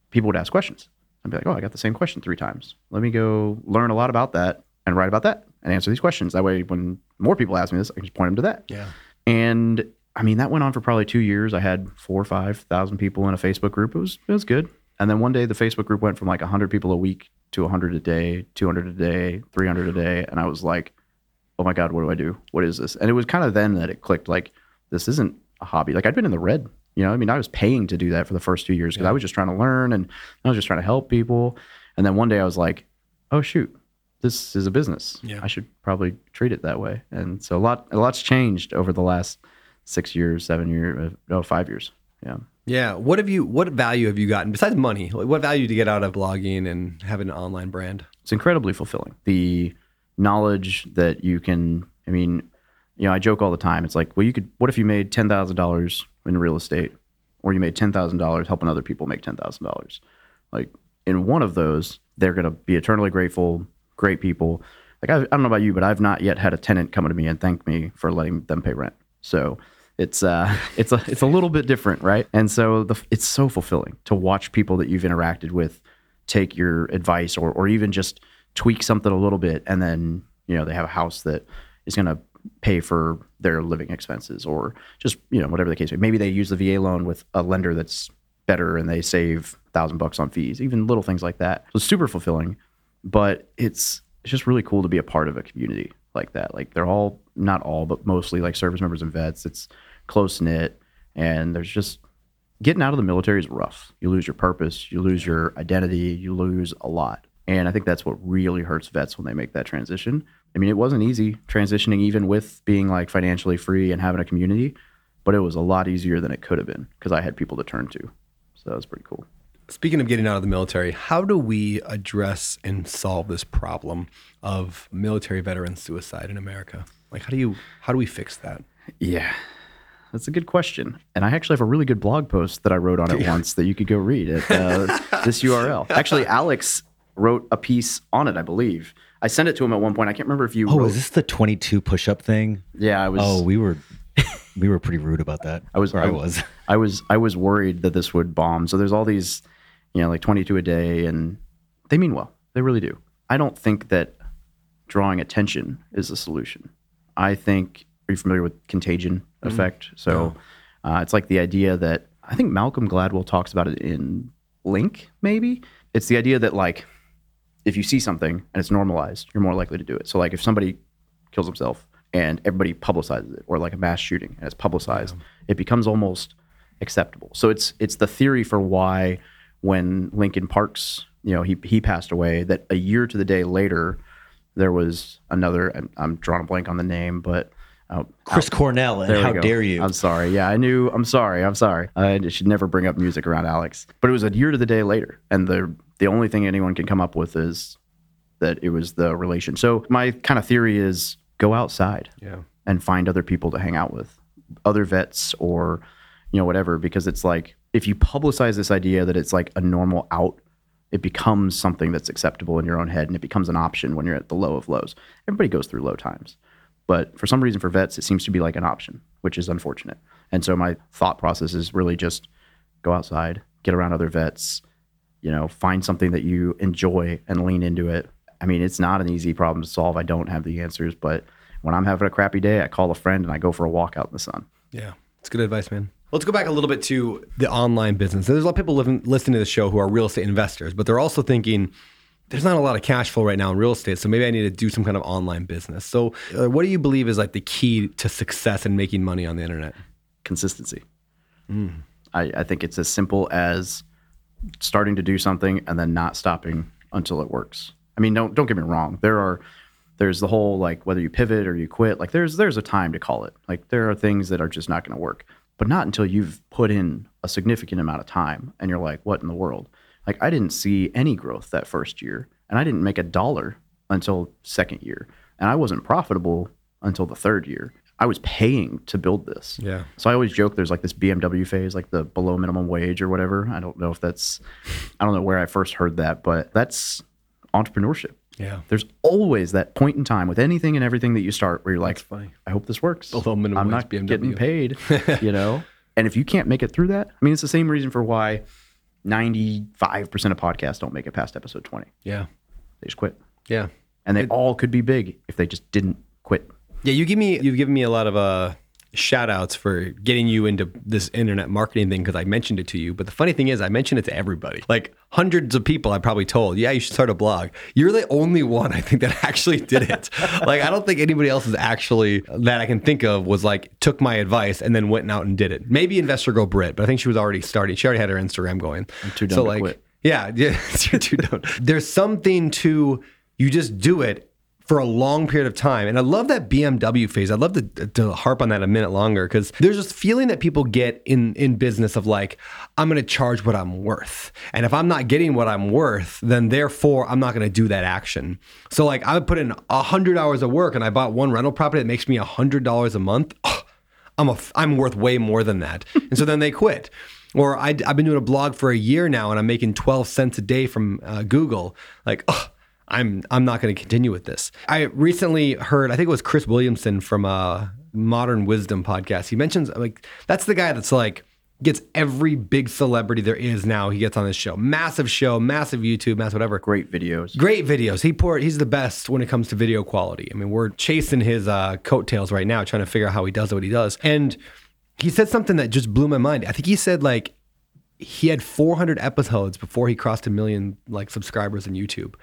[SPEAKER 1] people would ask questions. I'd be like, oh, I got the same question three times. Let me go learn a lot about that and write about that and answer these questions. That way, when more people ask me this, I can just point them to that.
[SPEAKER 3] Yeah.
[SPEAKER 1] And I mean, that went on for probably two years. I had four or five thousand people in a Facebook group. It was it was good. And then one day, the Facebook group went from like hundred people a week to hundred a day, two hundred a day, three hundred a day, and I was like, oh my god, what do I do? What is this? And it was kind of then that it clicked. Like, this isn't a hobby. Like I'd been in the red. You know, I mean, I was paying to do that for the first two years because I was just trying to learn and I was just trying to help people. And then one day I was like, oh shoot, this is a business.
[SPEAKER 3] Yeah.
[SPEAKER 1] I should probably treat it that way. And so a lot, a lot's changed over the last six years, seven years, uh, no, five years. Yeah.
[SPEAKER 3] Yeah. What have you? What value have you gotten besides money? What value do you get out of blogging and having an online brand?
[SPEAKER 1] it's incredibly fulfilling. The knowledge that you can, I mean, you know, I joke all the time. It's like, well, you could, what if you made $10,000 in real estate or you made $10,000 helping other people make $10,000? Like, in one of those, they're going to be eternally grateful, great people. Like, I, I don't know about you, but I've not yet had a tenant come to me and thank me for letting them pay rent. So, it's uh it's a it's a little bit different, right? And so the it's so fulfilling to watch people that you've interacted with take your advice or or even just tweak something a little bit and then you know they have a house that is going to pay for their living expenses or just you know whatever the case may be. maybe they use the VA loan with a lender that's better and they save thousand bucks on fees even little things like that so it's super fulfilling but it's it's just really cool to be a part of a community like that like they're all not all but mostly like service members and vets it's close knit and there's just getting out of the military is rough. You lose your purpose, you lose your identity, you lose a lot. And I think that's what really hurts vets when they make that transition. I mean, it wasn't easy transitioning, even with being like financially free and having a community, but it was a lot easier than it could have been because I had people to turn to. So that was pretty cool.
[SPEAKER 3] Speaking of getting out of the military, how do we address and solve this problem of military veteran suicide in America? Like, how do you how do we fix that?
[SPEAKER 1] Yeah, that's a good question. And I actually have a really good blog post that I wrote on it once that you could go read at uh, this URL. Actually, Alex wrote a piece on it, I believe. I sent it to him at one point. I can't remember if you
[SPEAKER 4] Oh,
[SPEAKER 1] wrote.
[SPEAKER 4] is this the 22 push up thing?
[SPEAKER 1] yeah, I was.
[SPEAKER 4] Oh, we were we were pretty rude about that.
[SPEAKER 1] I was.
[SPEAKER 4] Or I was.
[SPEAKER 1] I was. I was worried that this would bomb. So there's all these, you know, like 22 a day, and they mean well. They really do. I don't think that drawing attention is the solution. I think. Are you familiar with contagion effect? So uh, it's like the idea that I think Malcolm Gladwell talks about it in Blink. Maybe it's the idea that like if you see something and it's normalized, you're more likely to do it. So like if somebody kills himself and everybody publicizes it, or like a mass shooting and it's publicized, it becomes almost acceptable. So it's it's the theory for why when Linkin Park's, you know, he he passed away. That a year to the day later, there was another. I'm, I'm drawing a blank on the name, but uh,
[SPEAKER 4] Chris Cornell, and how dare you?
[SPEAKER 1] I'm sorry. Yeah, I knew. I'm sorry. I'm sorry. I should never bring up music around Alex. But it was a year to the day later, and the the only thing anyone can come up with is that it was the relation. So my kind of theory is go outside
[SPEAKER 3] Yeah.
[SPEAKER 1] and find other people to hang out with, other vets or you know whatever. Because it's like if you publicize this idea that it's like a normal out, it becomes something that's acceptable in your own head, and it becomes an option when you're at the low of lows. Everybody goes through low times. But for some reason, for vets, it seems to be like an option, which is unfortunate. And so my thought process is really just go outside, get around other vets, you know, find something that you enjoy and lean into it. I mean, it's not an easy problem to solve. I don't have the answers, but when I'm having a crappy day, I call a friend and I go for a walk out in the sun.
[SPEAKER 3] Yeah, it's good advice, man. Let's go back a little bit to the online business. There's a lot of people living, listening to the show who are real estate investors, but they're also thinking, there's not a lot of cash flow right now in real estate, so maybe I need to do some kind of online business. So, uh, what do you believe is like the key to success in making money on the internet?
[SPEAKER 1] Consistency. I, I think it's as simple as starting to do something and then not stopping until it works. I mean, don't don't get me wrong. There are there's the whole like whether you pivot or you quit. Like there's there's a time to call it. Like there are things that are just not going to work, but not until you've put in a significant amount of time and you're like, what in the world? Like I didn't see any growth that first year, and I didn't make a dollar until second year, and I wasn't profitable until the third year. I was paying to build this.
[SPEAKER 3] Yeah.
[SPEAKER 1] So I always joke there's like this BMW phase, like the below minimum wage or whatever. I don't know if that's, I don't know where I first heard that, but that's entrepreneurship.
[SPEAKER 3] Yeah.
[SPEAKER 1] There's always that point in time with anything and everything that you start where you're like,
[SPEAKER 3] That's funny.
[SPEAKER 1] I hope this works.
[SPEAKER 3] Below minimum
[SPEAKER 1] I'm not
[SPEAKER 3] BMW.
[SPEAKER 1] getting paid, you know? And if you can't make it through that, I mean, it's the same reason for why 95% of podcasts don't make it past episode 20.
[SPEAKER 3] Yeah.
[SPEAKER 1] They just quit.
[SPEAKER 3] Yeah.
[SPEAKER 1] And they all could be big if they just didn't quit.
[SPEAKER 3] Yeah, you give me you've given me a lot of uh shout outs for getting you into this internet marketing thing because I mentioned it to you. But the funny thing is I mentioned it to everybody. Like hundreds of people I probably told, yeah, you should start a blog. You're the only one I think that actually did it. like I don't think anybody else is actually that I can think of was like took my advice and then went out and did it. Maybe Investor Girl Brit, but I think she was already starting. She already had her Instagram going.
[SPEAKER 1] too dumb
[SPEAKER 3] so
[SPEAKER 1] to
[SPEAKER 3] like
[SPEAKER 1] quit.
[SPEAKER 3] yeah, yeah, you're too dumb. There's something to you just do it for a long period of time. And I love that BMW phase. I'd love to, to harp on that a minute longer because there's this feeling that people get in, in business of like, I'm going to charge what I'm worth. And if I'm not getting what I'm worth, then therefore I'm not going to do that action. So like I would put in a hundred hours of work and I bought one rental property that makes me a hundred dollars a month. I'm a, I'm worth way more than that. And so then they quit. Or I, I've been doing a blog for a year now and I'm making 12 cents a day from uh, Google. Like, oh, I'm I'm not going to continue with this. I recently heard, I think it was Chris Williamson from a Modern Wisdom podcast. He mentions like that's the guy that's like gets every big celebrity there is now. He gets on this show, massive show, massive YouTube, massive whatever.
[SPEAKER 1] Great videos.
[SPEAKER 3] Great videos. He poured. He's the best when it comes to video quality. I mean, we're chasing his uh, coattails right now, trying to figure out how he does what he does. And he said something that just blew my mind. I think he said like he had 400 episodes before he crossed a million like subscribers on YouTube.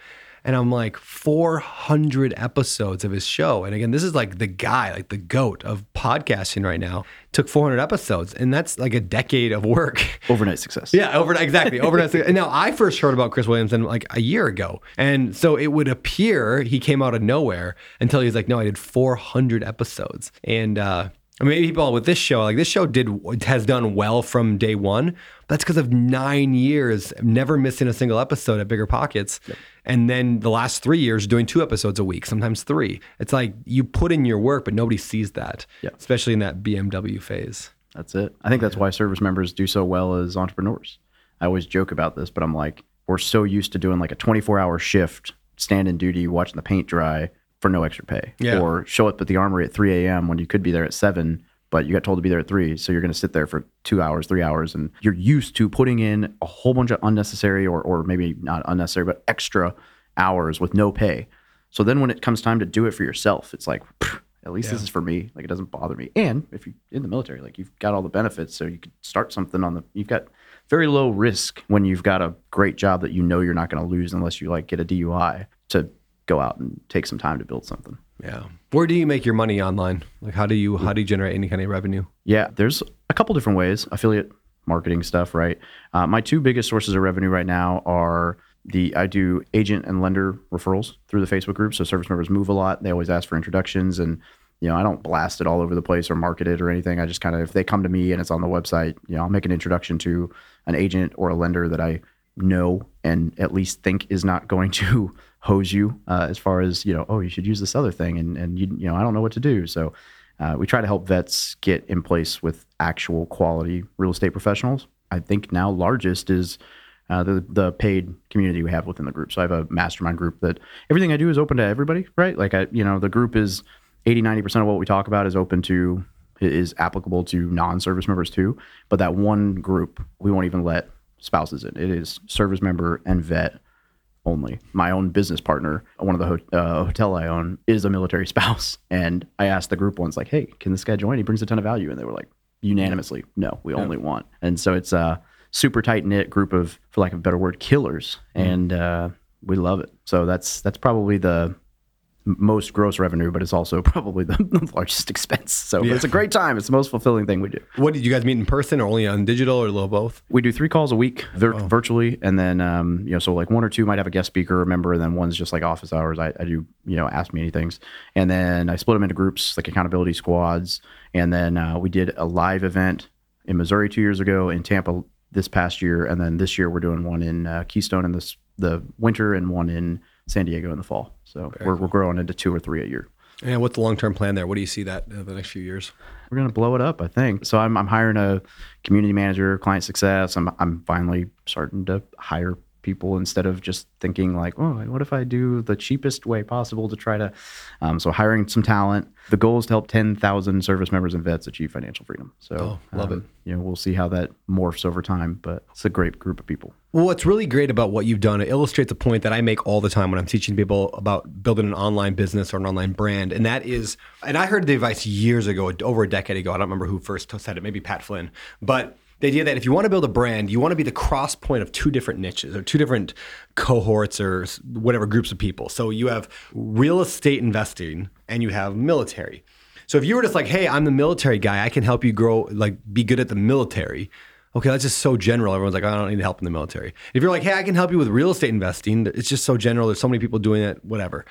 [SPEAKER 3] And I'm like 400 episodes of his show. And again, this is like the guy, like the goat of podcasting right now. Took 400 episodes, and that's like a decade of work.
[SPEAKER 1] Overnight success.
[SPEAKER 3] Yeah, overnight exactly. Overnight. and now I first heard about Chris Williamson like a year ago, and so it would appear he came out of nowhere until he's like, no, I did 400 episodes, and uh, I mean, maybe people with this show, like this show did has done well from day one. That's because of nine years, never missing a single episode at Bigger Pockets, and then the last three years doing two episodes a week, sometimes three. It's like you put in your work, but nobody sees that,
[SPEAKER 1] Yeah.
[SPEAKER 3] especially in that BMW phase.
[SPEAKER 1] That's it. I think that's why service members do so well as entrepreneurs. I always joke about this, but I'm like, we're so used to doing like a 24 hour shift, standing duty, watching the paint dry for no extra pay.
[SPEAKER 3] Yeah.
[SPEAKER 1] Or show up at the armory at 3 a.m. when you could be there at 7, but you got told to be there at 3. So you're going to sit there for two hours, three hours. And you're used to putting in a whole bunch of unnecessary or, or maybe not unnecessary, but extra hours with no pay. So then when it comes time to do it for yourself, it's like, at least this is for me. Like it doesn't bother me. And if you're in the military, like you've got all the benefits, so you could start something on the. You've got very low risk when you've got a great job that you know you're not going to lose unless you like get a DUI to go out and take some time to build something.
[SPEAKER 3] Yeah. Where do you make your money online? Like how do you how do you generate any kind of revenue?
[SPEAKER 1] Yeah, there's a couple different ways. Affiliate marketing stuff, right? Uh, my two biggest sources of revenue right now are the I do agent and lender referrals through the Facebook group. So service members move a lot. They always ask for introductions and you know, I don't blast it all over the place or market it or anything. I just kind of, if they come to me and it's on the website, you know, I'll make an introduction to an agent or a lender that I know and at least think is not going to hose you uh, as far as, you know, oh, you should use this other thing. And, and you, you know, I don't know what to do. So uh, we try to help vets get in place with actual quality real estate professionals. I think now largest is uh, the the paid community we have within the group. So I have a mastermind group that everything I do is open to everybody, right? Like I, you know, the group is 80, 90% of what we talk about is open to is applicable to non-service members too. But that one group, we won't even let spouses in. It is service member and vet only. My own business partner, one of the ho- uh, hotel I own, is a military spouse, and I asked the group once, like, "Hey, can this guy join? He brings a ton of value," and they were like, unanimously, "No, we only want." And so it's a super tight knit group of, for lack of a better word, killers, and uh, we love it. So that's that's probably the most gross revenue, but it's also probably the, the largest expense. So but it's a great time. It's the most fulfilling thing we do.
[SPEAKER 3] What did you guys meet in person or only on digital or a little both?
[SPEAKER 1] We do three calls a week vir- virtually, and then um, you know, so like one or two might have a guest speaker or member, and then one's just like office hours. I, I do you know ask me anything, and then I split them into groups like accountability squads, and then uh, we did a live event in Missouri two years ago, in Tampa this past year, and then this year we're doing one in uh, Keystone in this the winter and one in San Diego in the fall. So we're, we're growing into two or three a year.
[SPEAKER 3] And what's the long term plan there? What do you see that in the next few years?
[SPEAKER 1] we're gonna blow it up. I think so. I'm I'm hiring a community manager, client success. I'm I'm finally starting to hire people instead of just thinking like, oh, what if I do the cheapest way possible to try to. Um, so hiring some talent. The goal is to help 10,000 service members and vets achieve financial freedom. So
[SPEAKER 3] love
[SPEAKER 1] um, You know, we'll see how that morphs over time, but it's a great group of people.
[SPEAKER 3] Well, what's really great about what you've done, it illustrates a point that I make all the time when I'm teaching people about building an online business or an online brand. And that is, and I heard the advice years ago, over a decade ago. I don't remember who first said it, maybe Pat Flynn. But the idea that if you want to build a brand, you want to be the cross point of two different niches or two different cohorts or whatever groups of people. So you have real estate investing and you have military. So if you were just like, hey, I'm the military guy, I can help you grow, like be good at the military. Okay, that's just so general. Everyone's like, I don't need help in the military. If you're like, hey, I can help you with real estate investing, it's just so general. There's so many people doing it, whatever.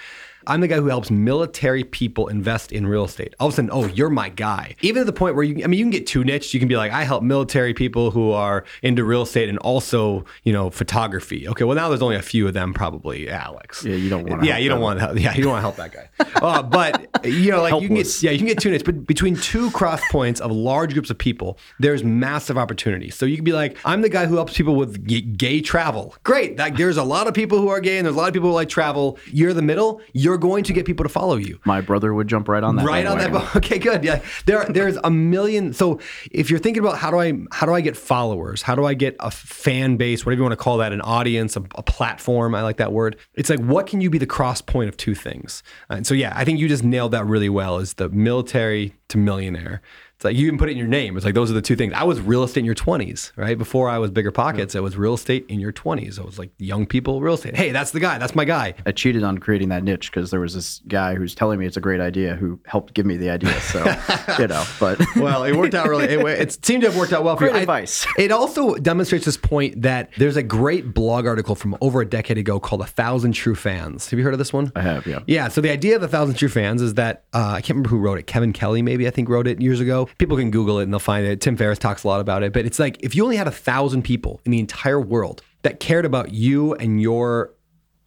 [SPEAKER 3] I'm the guy who helps military people invest in real estate. All of a sudden, oh, you're my guy. Even to the point where you, I mean, you can get too niche. You can be like, I help military people who are into real estate and also, you know, photography. Okay, well now there's only a few of them, probably. Alex.
[SPEAKER 1] Yeah, you don't wanna
[SPEAKER 3] Yeah, you don't want help- Yeah, you don't want to help that guy. Uh, but you know, like you can get, yeah, you can get too niche. But between two cross points of large groups of people, there's massive opportunity. So you can be like, I'm the guy who helps people with g- gay travel. Great. Like, there's a lot of people who are gay and there's a lot of people who like travel. You're the middle. You're going to get people to follow you.
[SPEAKER 1] My brother would jump right on that.
[SPEAKER 3] Right on that. bo- Okay, good. Yeah, there, there's a million. So if you're thinking about how do I, how do I get followers? How do I get a fan base? Whatever you want to call that, an audience, a, a platform. I like that word. It's like, what can you be the cross point of two things? And so yeah, I think you just nailed that really well. Is the military to millionaire. It's like you even put it in your name. It's like those are the two things. I was real estate in your 20s, right? Before I was bigger pockets, it was real estate in your 20s. I was like young people, real estate. Hey, that's the guy. That's my guy.
[SPEAKER 1] I cheated on creating that niche because there was this guy who's telling me it's a great idea who helped give me the idea. So, you know, but
[SPEAKER 3] well, it worked out really. It, it seemed to have worked out well for
[SPEAKER 1] Great
[SPEAKER 3] you. I-
[SPEAKER 1] advice.
[SPEAKER 3] it also demonstrates this point that there's a great blog article from over a decade ago called "A Thousand True Fans." Have you heard of this one?
[SPEAKER 1] I have, yeah.
[SPEAKER 3] Yeah. So the idea of a thousand true fans is that uh, I can't remember who wrote it. Kevin Kelly, maybe I think wrote it years ago. People can Google it and they'll find it. Tim Ferriss talks a lot about it. But it's like if you only had a thousand people in the entire world that cared about you and your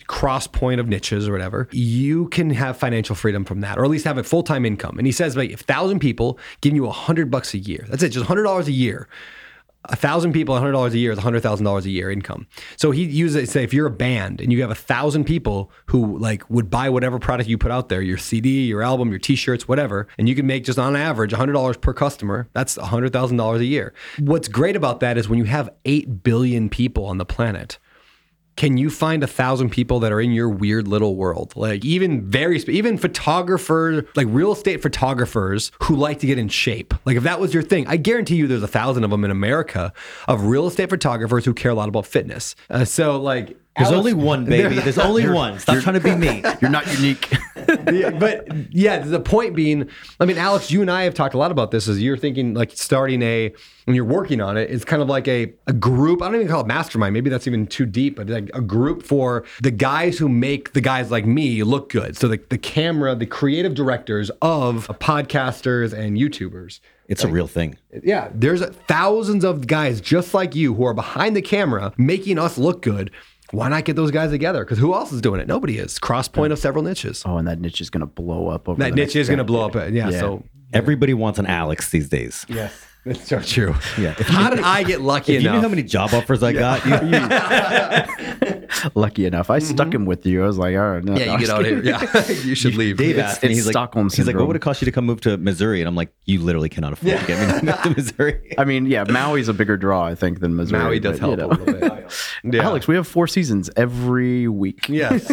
[SPEAKER 3] cross point of niches or whatever, you can have financial freedom from that, or at least have a full time income. And he says, like, if thousand people giving you a hundred bucks a year, that's it, just hundred dollars a year. A thousand people, hundred dollars a year is hundred thousand dollars a year income. So he uses it. Say if you're a band and you have a thousand people who like would buy whatever product you put out there, your CD, your album, your T-shirts, whatever, and you can make just on average hundred dollars per customer. That's hundred thousand dollars a year. What's great about that is when you have eight billion people on the planet, can you find a thousand people that are in your weird little world like even very sp- even photographer like real estate photographers who like to get in shape like if that was your thing i guarantee you there's a thousand of them in america of real estate photographers who care a lot about fitness uh, so like
[SPEAKER 4] There's only one, baby. There's only one. Stop trying to be me.
[SPEAKER 1] you're not unique.
[SPEAKER 3] But yeah, the point being, I mean, Alex, you and I have talked a lot about this. Is you're thinking like starting a when you're working on it, it's kind of like a a group. I don't even call it mastermind. Maybe that's even too deep, but like a group for the guys who make the guys like me look good. So the the camera, the creative directors of podcasters and YouTubers.
[SPEAKER 4] It's a real thing.
[SPEAKER 3] Yeah, there's thousands of guys just like you who are behind the camera making us look good. Why not get those guys together? Because who else is doing it? Nobody is. Cross point of several niches.
[SPEAKER 1] Oh, and that niche is going to blow up over
[SPEAKER 3] That
[SPEAKER 1] the
[SPEAKER 3] niche
[SPEAKER 1] next
[SPEAKER 3] is going to blow
[SPEAKER 1] decade.
[SPEAKER 3] up. Uh, yeah, So
[SPEAKER 4] Everybody wants an Alex these days.
[SPEAKER 3] yes, that's so true.
[SPEAKER 4] Yeah. If
[SPEAKER 3] How did I get lucky
[SPEAKER 4] If you know how many job offers I got, you,
[SPEAKER 1] Lucky enough, I stuck him with you. I was like, all right, no,
[SPEAKER 3] Mm-hmm. yeah,
[SPEAKER 1] no,
[SPEAKER 3] you
[SPEAKER 1] I'm
[SPEAKER 3] get out of here. Yeah, you should leave.
[SPEAKER 4] Dave
[SPEAKER 1] It's-
[SPEAKER 4] asked me,
[SPEAKER 1] it's
[SPEAKER 4] he's like,
[SPEAKER 1] Stockholm
[SPEAKER 4] he's like, what would it cost you to come move to Missouri? And I'm like, you literally cannot afford to get me to Missouri.
[SPEAKER 1] I mean, yeah, Maui's a bigger draw, I think, than Missouri.
[SPEAKER 3] Maui does
[SPEAKER 1] but,
[SPEAKER 3] help
[SPEAKER 1] you know.
[SPEAKER 3] a little bit. Yeah.
[SPEAKER 1] Alex, we have four seasons every week.
[SPEAKER 3] Yes.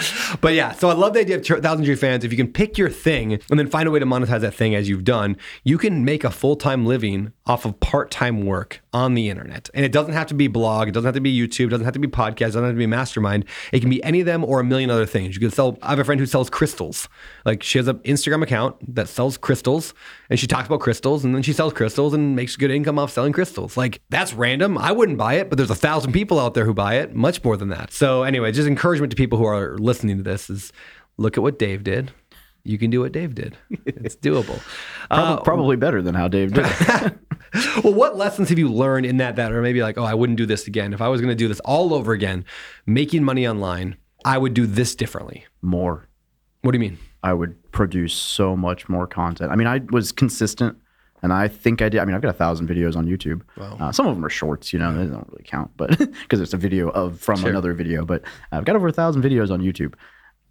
[SPEAKER 3] but yeah, so I love the idea of Thousand True fans. If you can pick your thing and then find a way to monetize that thing as you've done, you can make a full time living off of part time work on the internet. And it doesn't have to be blog, it doesn't have to be YouTube, it doesn't have to be podcast, it doesn't have to be mastermind. It can be any of them or a million other things. You can sell. I have a friend who sells crystals. Like she has an Instagram account that sells crystals, and she talks about crystals, and then she sells crystals and makes good income off selling crystals. Like that's random. I wouldn't buy it, but there's a thousand people out there who buy it, much more than that. So anyway, just encouragement to people who are listening to this is look at what Dave did. You can do what Dave did. It's doable.
[SPEAKER 1] Probably, uh, probably better than how Dave did. it.
[SPEAKER 3] Well, what lessons have you learned in that that are maybe like, oh, I wouldn't do this again. If I was going to do this all over again, making money online, I would do this differently.
[SPEAKER 1] more.
[SPEAKER 3] What do you mean?
[SPEAKER 1] I would produce so much more content. I mean, I was consistent, and I think I did. I mean, I've got a thousand videos on YouTube. Uh, some of them are shorts, you know, they don't really count, but because it's a video of from another video. But I've got over a thousand videos on YouTube.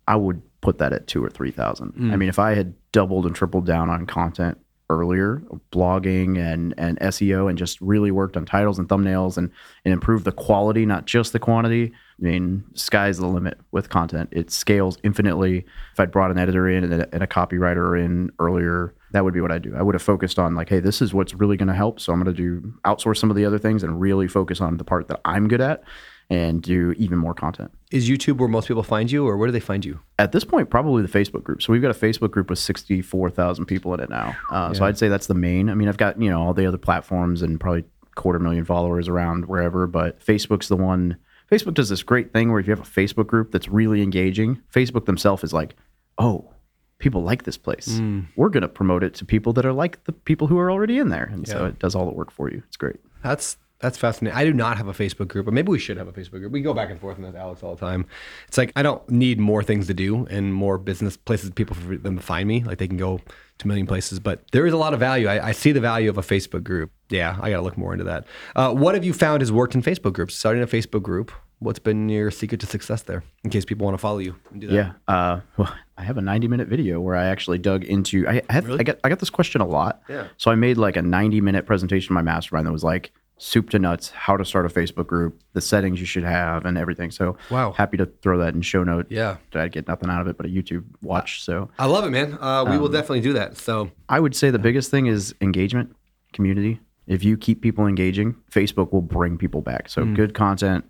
[SPEAKER 1] I would put that at two or three thousand. I mean, if I had doubled and tripled down on content earlier, blogging and and SEO, and just really worked on titles and thumbnails and and improved the quality, not just the quantity. I mean, sky's the limit with content. It scales infinitely. If I'd brought an editor in and a, and a copywriter in earlier, that would be what I'd do. I would have focused on like, hey, this is what's really going to help. So I'm going to do outsource some of the other things and really focus on the part that I'm good at and do even more content.
[SPEAKER 3] Is YouTube where most people find you, or where do they find you?
[SPEAKER 1] At this point, probably the Facebook group. So we've got a Facebook group with 64,000 people in it now. Uh, So I'd say that's the main. I mean, I've got, you know, all the other platforms and probably quarter million followers around wherever, but Facebook's the one. Facebook does this great thing where if you have a Facebook group that's really engaging, Facebook themselves is like, oh, people like this place. We're going to promote it to people that are like the people who are already in there. And so it does all the work for you. It's great.
[SPEAKER 3] That's that's fascinating. I do not have a Facebook group, but maybe we should have a Facebook group. We go back and forth on this, Alex, all the time. It's like I don't need more things to do and more business places people for them to find me. Like they can go to a million places, but there is a lot of value. I, I see the value of a Facebook group. Yeah, I got to look more into that. Uh, what have you found has worked in Facebook groups? Starting a Facebook group. What's been your secret to success there? In case people want to follow you and do that.
[SPEAKER 1] Yeah. Uh, well, I have a 90 minute video where I actually dug into. I I, have, I got I got this question a lot.
[SPEAKER 3] Yeah.
[SPEAKER 1] So I made like a 90 minute presentation to my mastermind that was like soup to nuts, how to start a Facebook group, the settings you should have, and everything. So
[SPEAKER 3] Wow.
[SPEAKER 1] happy to throw that in show note.
[SPEAKER 3] Yeah.
[SPEAKER 1] I get nothing out of it but a YouTube watch. So
[SPEAKER 3] I love it, man. Uh, we will definitely do that. So
[SPEAKER 1] I would say the biggest thing is engagement, community. If you keep people engaging, Facebook will bring people back. So good content,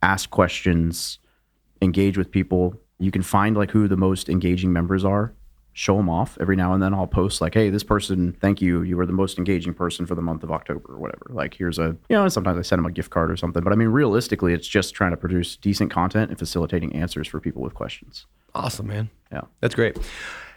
[SPEAKER 1] ask questions, engage with people. You can find like who the most engaging members are, show them off. Every now and then I'll post like, "Hey, this person, thank you. You were the most engaging person for the month of October or whatever." Like, here's a, you know, and sometimes I send them a gift card or something. But I mean, realistically, it's just trying to produce decent content and facilitating answers for people with questions.
[SPEAKER 3] awesome, man.
[SPEAKER 1] Yeah.
[SPEAKER 3] That's great.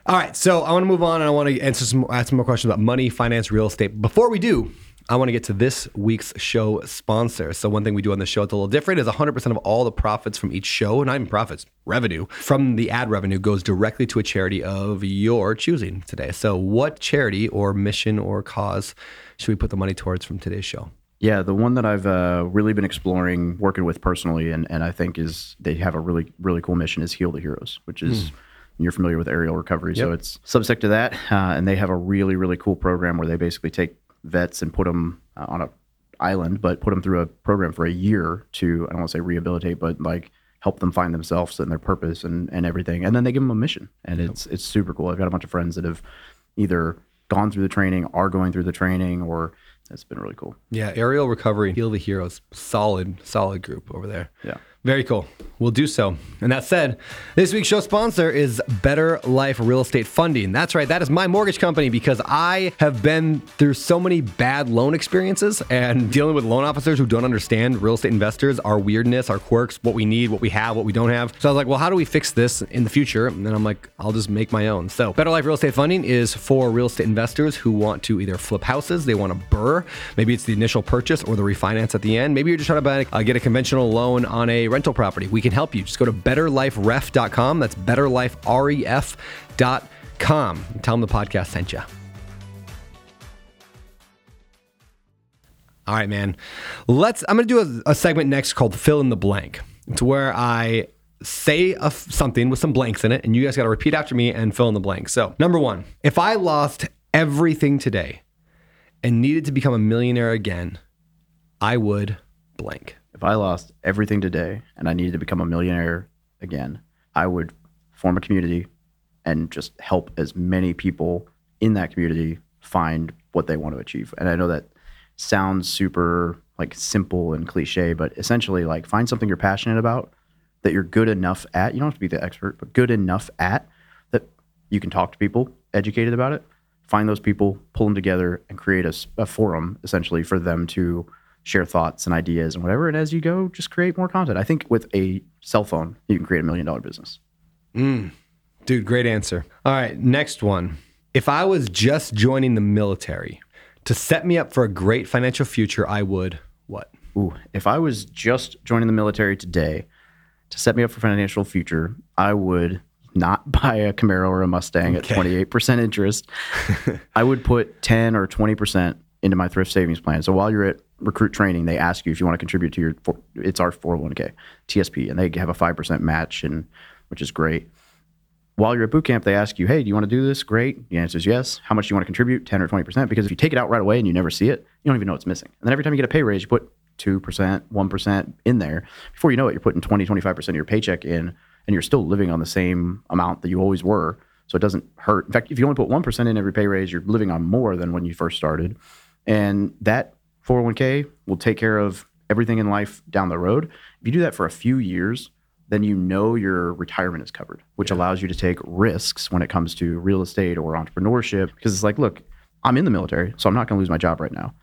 [SPEAKER 3] All right, so I want to move on and I want to answer some ask some more questions about money, finance, real estate. Before we do, I want to get to this week's show sponsor. So one thing we do on the show that's a little different is 100% of all the profits from each show, and not even profits, revenue from the ad revenue goes directly to a charity of your choosing today. So what charity or mission or cause should we put the money towards from today's show?
[SPEAKER 1] Yeah, the one that I've uh, really been exploring, working with personally, and, and I think is they have a really really cool mission is Heal the Heroes, which is you're familiar with aerial recovery, so it's subsect to that, uh, and they have a really really cool program where they basically take vets and put them uh, on a island, but put them through a program for a year to I don't want to say rehabilitate, but like help them find themselves and their purpose and, and everything, and then they give them a mission, and it's it's super cool. I've got a bunch of friends that have either gone through the training, are going through the training, or it's been really cool.
[SPEAKER 3] Yeah, aerial recovery, heal the heroes, solid, solid group over there.
[SPEAKER 1] Yeah.
[SPEAKER 3] Very cool. We'll do so. And that said, this week's show sponsor is Better Life Real Estate Funding. That's right. That is my mortgage company because I have been through so many bad loan experiences and dealing with loan officers who don't understand real estate investors, our weirdness, our quirks, what we need, what we have, what we don't have. So I was like, well, how do we fix this in the future? And then I'm like, I'll just make my own. So Better Life Real Estate Funding is for real estate investors who want to either flip houses, they want to BRRRR, maybe it's the initial purchase or the refinance at the end. Maybe you're just trying to buy, uh, get a conventional loan on a rental property. We can help you. Just go to betterliferef.com. That's betterliferef.com. Tell them the podcast sent you. All right, man. Let's. I'm going to do a, a segment next called "Fill in the Blank." It's where I say a, something with some blanks in it, and you guys got to repeat after me and fill in the blank. So, number one, if I lost everything today and needed to become a millionaire again, I would blank.
[SPEAKER 1] If I lost everything today and I needed to become a millionaire again, I would form a community and just help as many people in that community find what they want to achieve. And I know that sounds super like simple and cliche, but essentially like find something you're passionate about that you're good enough at. You don't have to be the expert, but good enough at that you can talk to people, educated about it. Find those people, pull them together, and create a forum essentially for them to share thoughts and ideas and whatever. And as you go, just create more content. I think with a cell phone, you can create a million dollar business. Hmm.
[SPEAKER 3] Dude, great answer. All right, next one. If I was just joining the military to set me up for a great financial future, I would what?
[SPEAKER 1] Ooh, if I was just joining the military today to set me up for financial future, I would not buy a Camaro or a Mustang at 28% interest. I would put 10 or 20% into my thrift savings plan. So while you're at recruit training, they ask you if you want to contribute to your, it's our 401k, TSP, and they have a 5% match, and which is great. While you're at boot camp, they ask you, hey, do you want to do this? Great. The answer is yes. How much do you want to contribute? 10 or 20%? Because if you take it out right away and you never see it, you don't even know it's missing. And then every time you get a pay raise, you put 2%, 1% in there. Before you know it, you're putting 20, 25% of your paycheck in, and you're still living on the same amount that you always were. So it doesn't hurt. In fact, if you only put 1% in every pay raise, you're living on more than when you first started. And that 401k will take care of everything in life down the road. If you do that for a few years, then you know your retirement is covered, which allows you to take risks when it comes to real estate or entrepreneurship. Because it's like, look, I'm in the military, so I'm not going to lose my job right now.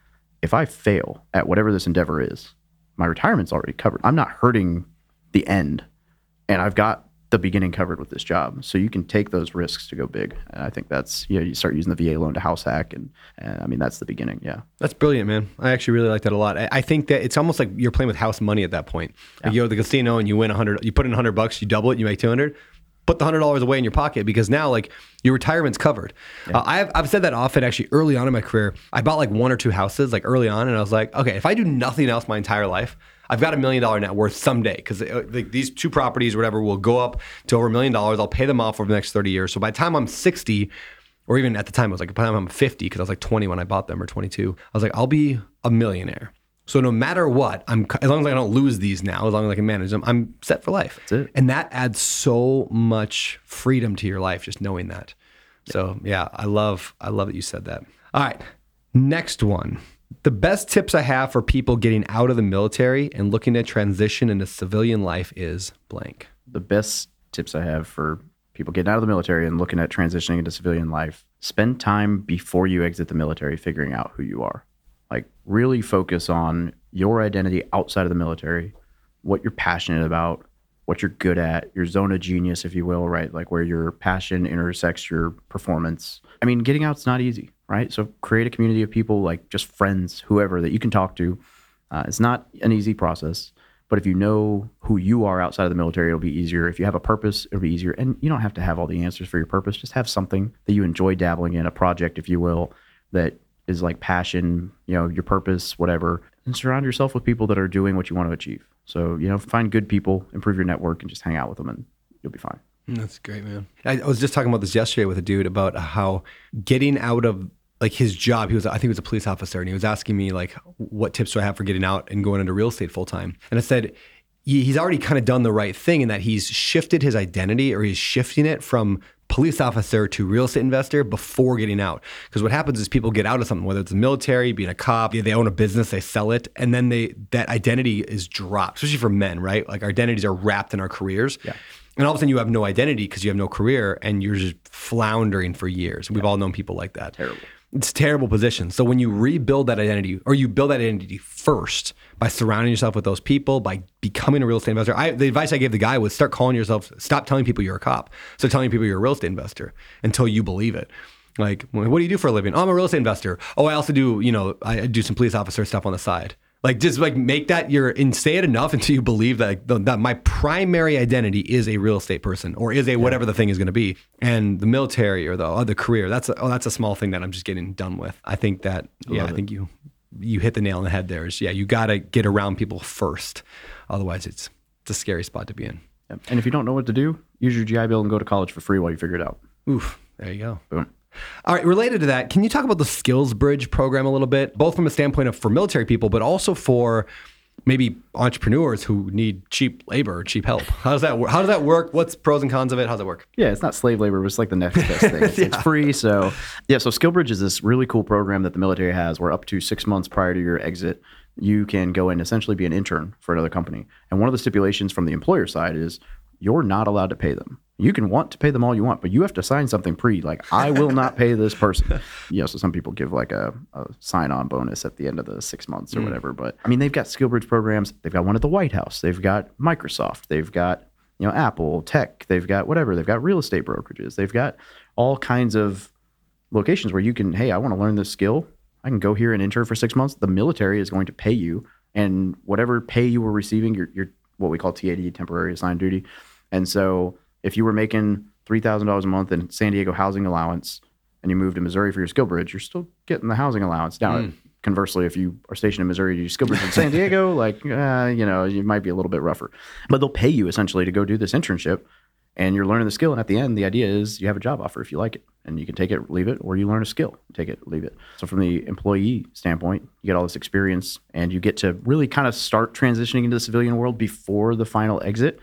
[SPEAKER 1] If I fail at whatever this endeavor is, my retirement's already covered. I'm not hurting the end, and I've got the beginning covered with this job. So you can take those risks to go big. And I think that's, you know, you start using the VA loan to house hack. And, and I mean, that's the beginning. Yeah.
[SPEAKER 3] That's brilliant, man. I actually really like that a lot. I, I think that it's almost like you're playing with house money at that point. Like you go to the casino and you win a hundred, you put in a hundred bucks, you double it, you make two hundred. Put the hundred dollars away in your pocket because now like your retirement's covered. Uh, I've I've said that often actually early on in my career. I bought like one or two houses like early on, and I was like, okay, if I do nothing else my entire life, I've got a million dollar net worth someday because uh, like these two properties or whatever will go up to over a million dollars. I'll pay them off over the next thirty years. So by the time I'm sixty, or even at the time, it was like by the time I'm 50, because I was like 20 when I bought them or 22. I was like, I'll be a millionaire. So no matter what, I'm as long as I don't lose these now, as long as I can manage them, I'm set for life.
[SPEAKER 1] That's it.
[SPEAKER 3] And that adds so much freedom to your life, just knowing that. So yeah, I love I love that you said that. All right, next one. The best tips I have for people getting out of the military and looking to transition into civilian life is blank.
[SPEAKER 1] the best tips I have for people getting out of the military and looking at transitioning into civilian life spend time before you exit the military figuring out who you are. Like, really focus on your identity outside of the military, what you're passionate about, what you're good at, your zone of genius, if you will, right? Like, where your passion intersects your performance. I mean, getting out's not easy, right? So, create a community of people, like just friends, whoever that you can talk to. Uh, it's not an easy process. But if you know who you are outside of the military, it'll be easier. If you have a purpose, it'll be easier. And you don't have to have all the answers for your purpose. Just have something that you enjoy dabbling in, a project, if you will, that is like passion, you know, your purpose, whatever. And surround yourself with people that are doing what you want to achieve. So, you know, find good people, improve your network, and just hang out with them, and you'll be fine.
[SPEAKER 3] That's great, man. I, I was just talking about this yesterday with a dude about how getting out of like his job. He was, I think, he was a police officer, and he was asking me like, what tips do I have for getting out and going into real estate full time? And I said, he's already kind of done the right thing in that he's shifted his identity or he's shifting it from police officer to real estate investor before getting out. Because what happens is people get out of something, whether it's the military, being a cop, they own a business, they sell it, and then they that identity is dropped, especially for men, right? Like our identities are wrapped in our careers. Yeah. And all of a sudden you have no identity because you have no career and you're just floundering for years. We've all known people like that.
[SPEAKER 1] Terrible.
[SPEAKER 3] It's a terrible position. So when you rebuild that identity, or you build that identity first by surrounding yourself with those people, by becoming a real estate investor. I, the advice I gave the guy was start calling yourself, stop telling people you're a cop. Start telling people you're a real estate investor until you believe it. Like, what do you do for a living? Oh, I'm a real estate investor. Oh, I also do, you know, I do some police officer stuff on the side. Like, just like make that your and say it enough until you believe that that my primary identity is a real estate person or is a whatever the thing is going to be. And the military or the oh, other career, that's a, oh, that's a small thing that I'm just getting done with. I think that yeah, I think you you hit the nail on the head. There is yeah, you got to get around people first. Otherwise, it's it's a scary spot to be in.
[SPEAKER 1] And if you don't know what to do, use your GI Bill and go to college for free while you figure it out.
[SPEAKER 3] Oof, there you go.
[SPEAKER 1] Boom.
[SPEAKER 3] All right, related to that, can you talk about the Skills Bridge program a little bit, both from a standpoint of for military people, but also for maybe entrepreneurs who need cheap labor or cheap help? How does that work? How does that work? What's pros and cons of it? How does it work?
[SPEAKER 1] Yeah, it's not slave labor, but it's like the next best thing. It's, it's free. So, yeah, so SkillBridge is this really cool program that the military has where up to six months prior to your exit, you can go and essentially be an intern for another company. And one of the stipulations from the employer side is you're not allowed to pay them. You can want to pay them all you want, but you have to sign something pre, like, I will not pay this person. You know, so some people give like a, a sign on bonus at the end of the six months or mm. whatever. But I mean, they've got SkillBridge programs. They've got one at the White House. They've got Microsoft. They've got you know Apple Tech. They've got whatever. They've got real estate brokerages. They've got all kinds of locations where you can. Hey, I want to learn this skill. I can go here and intern for six months. The military is going to pay you, and whatever pay you were receiving, your your what we call TAD, temporary assigned duty. And so, if you were making three thousand dollars a month in San Diego housing allowance, and you moved to Missouri for your skill bridge, you're still getting the housing allowance. Now, conversely, if you are stationed in Missouri, you skill bridge in San Diego, like uh, you know, you might be a little bit rougher. But they'll pay you essentially to go do this internship, and you're learning the skill. And at the end, the idea is you have a job offer if you like it, and you can take it, leave it, or you learn a skill, take it, leave it. So from the employee standpoint, you get all this experience, and you get to really kind of start transitioning into the civilian world before the final exit,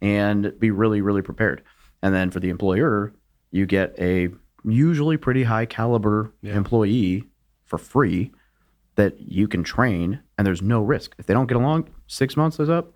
[SPEAKER 1] and be really, really prepared. And then for the employer, you get a usually pretty high caliber employee for free that you can train and there's no risk. If they don't get along, six months is up,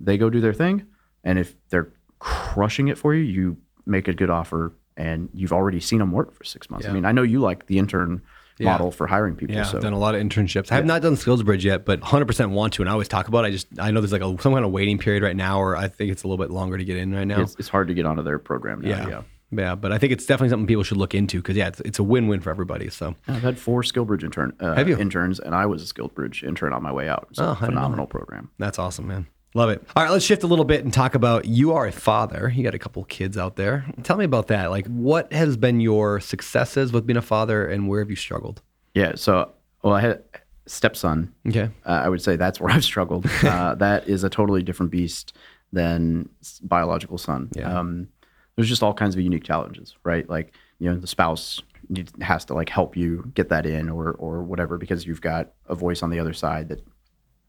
[SPEAKER 1] they go do their thing. And if they're crushing it for you, you make a good offer and you've already seen them work for six months. I mean, I know you like the intern model for hiring people.
[SPEAKER 3] Yeah,
[SPEAKER 1] so
[SPEAKER 3] I've done a lot of internships. I have not done Skills Bridge yet, but 100% want to. And I always talk about it. I just, I know there's like a, some kind of waiting period right now, or I think it's a little bit longer to get in right now.
[SPEAKER 1] it's, it's hard to get onto their program now.
[SPEAKER 3] yeah.
[SPEAKER 1] Yeah.
[SPEAKER 3] yeah. but I think it's definitely something people should look into because, yeah, it's, it's a win win for everybody. So,
[SPEAKER 1] I've had four SkillBridge intern uh,
[SPEAKER 3] Have you?
[SPEAKER 1] interns, and I was a SkillBridge intern on my way out. So
[SPEAKER 3] Oh, I didn't know
[SPEAKER 1] phenomenal program.
[SPEAKER 3] That's awesome, man. Love it. All right, let's shift a little bit and talk about you are a father. You got a couple kids out there. Tell me about that. Like, what has been your successes with being a father, and where have you struggled?
[SPEAKER 1] Yeah. So, well, I had a stepson.
[SPEAKER 3] Okay.
[SPEAKER 1] Uh, I would say that's where I've struggled. Uh, that is a totally different beast than biological son.
[SPEAKER 3] Yeah.
[SPEAKER 1] Um, there's just all kinds of unique challenges, right? Like, you know, the spouse needs, has to like help you get that in or or whatever because you've got a voice on the other side that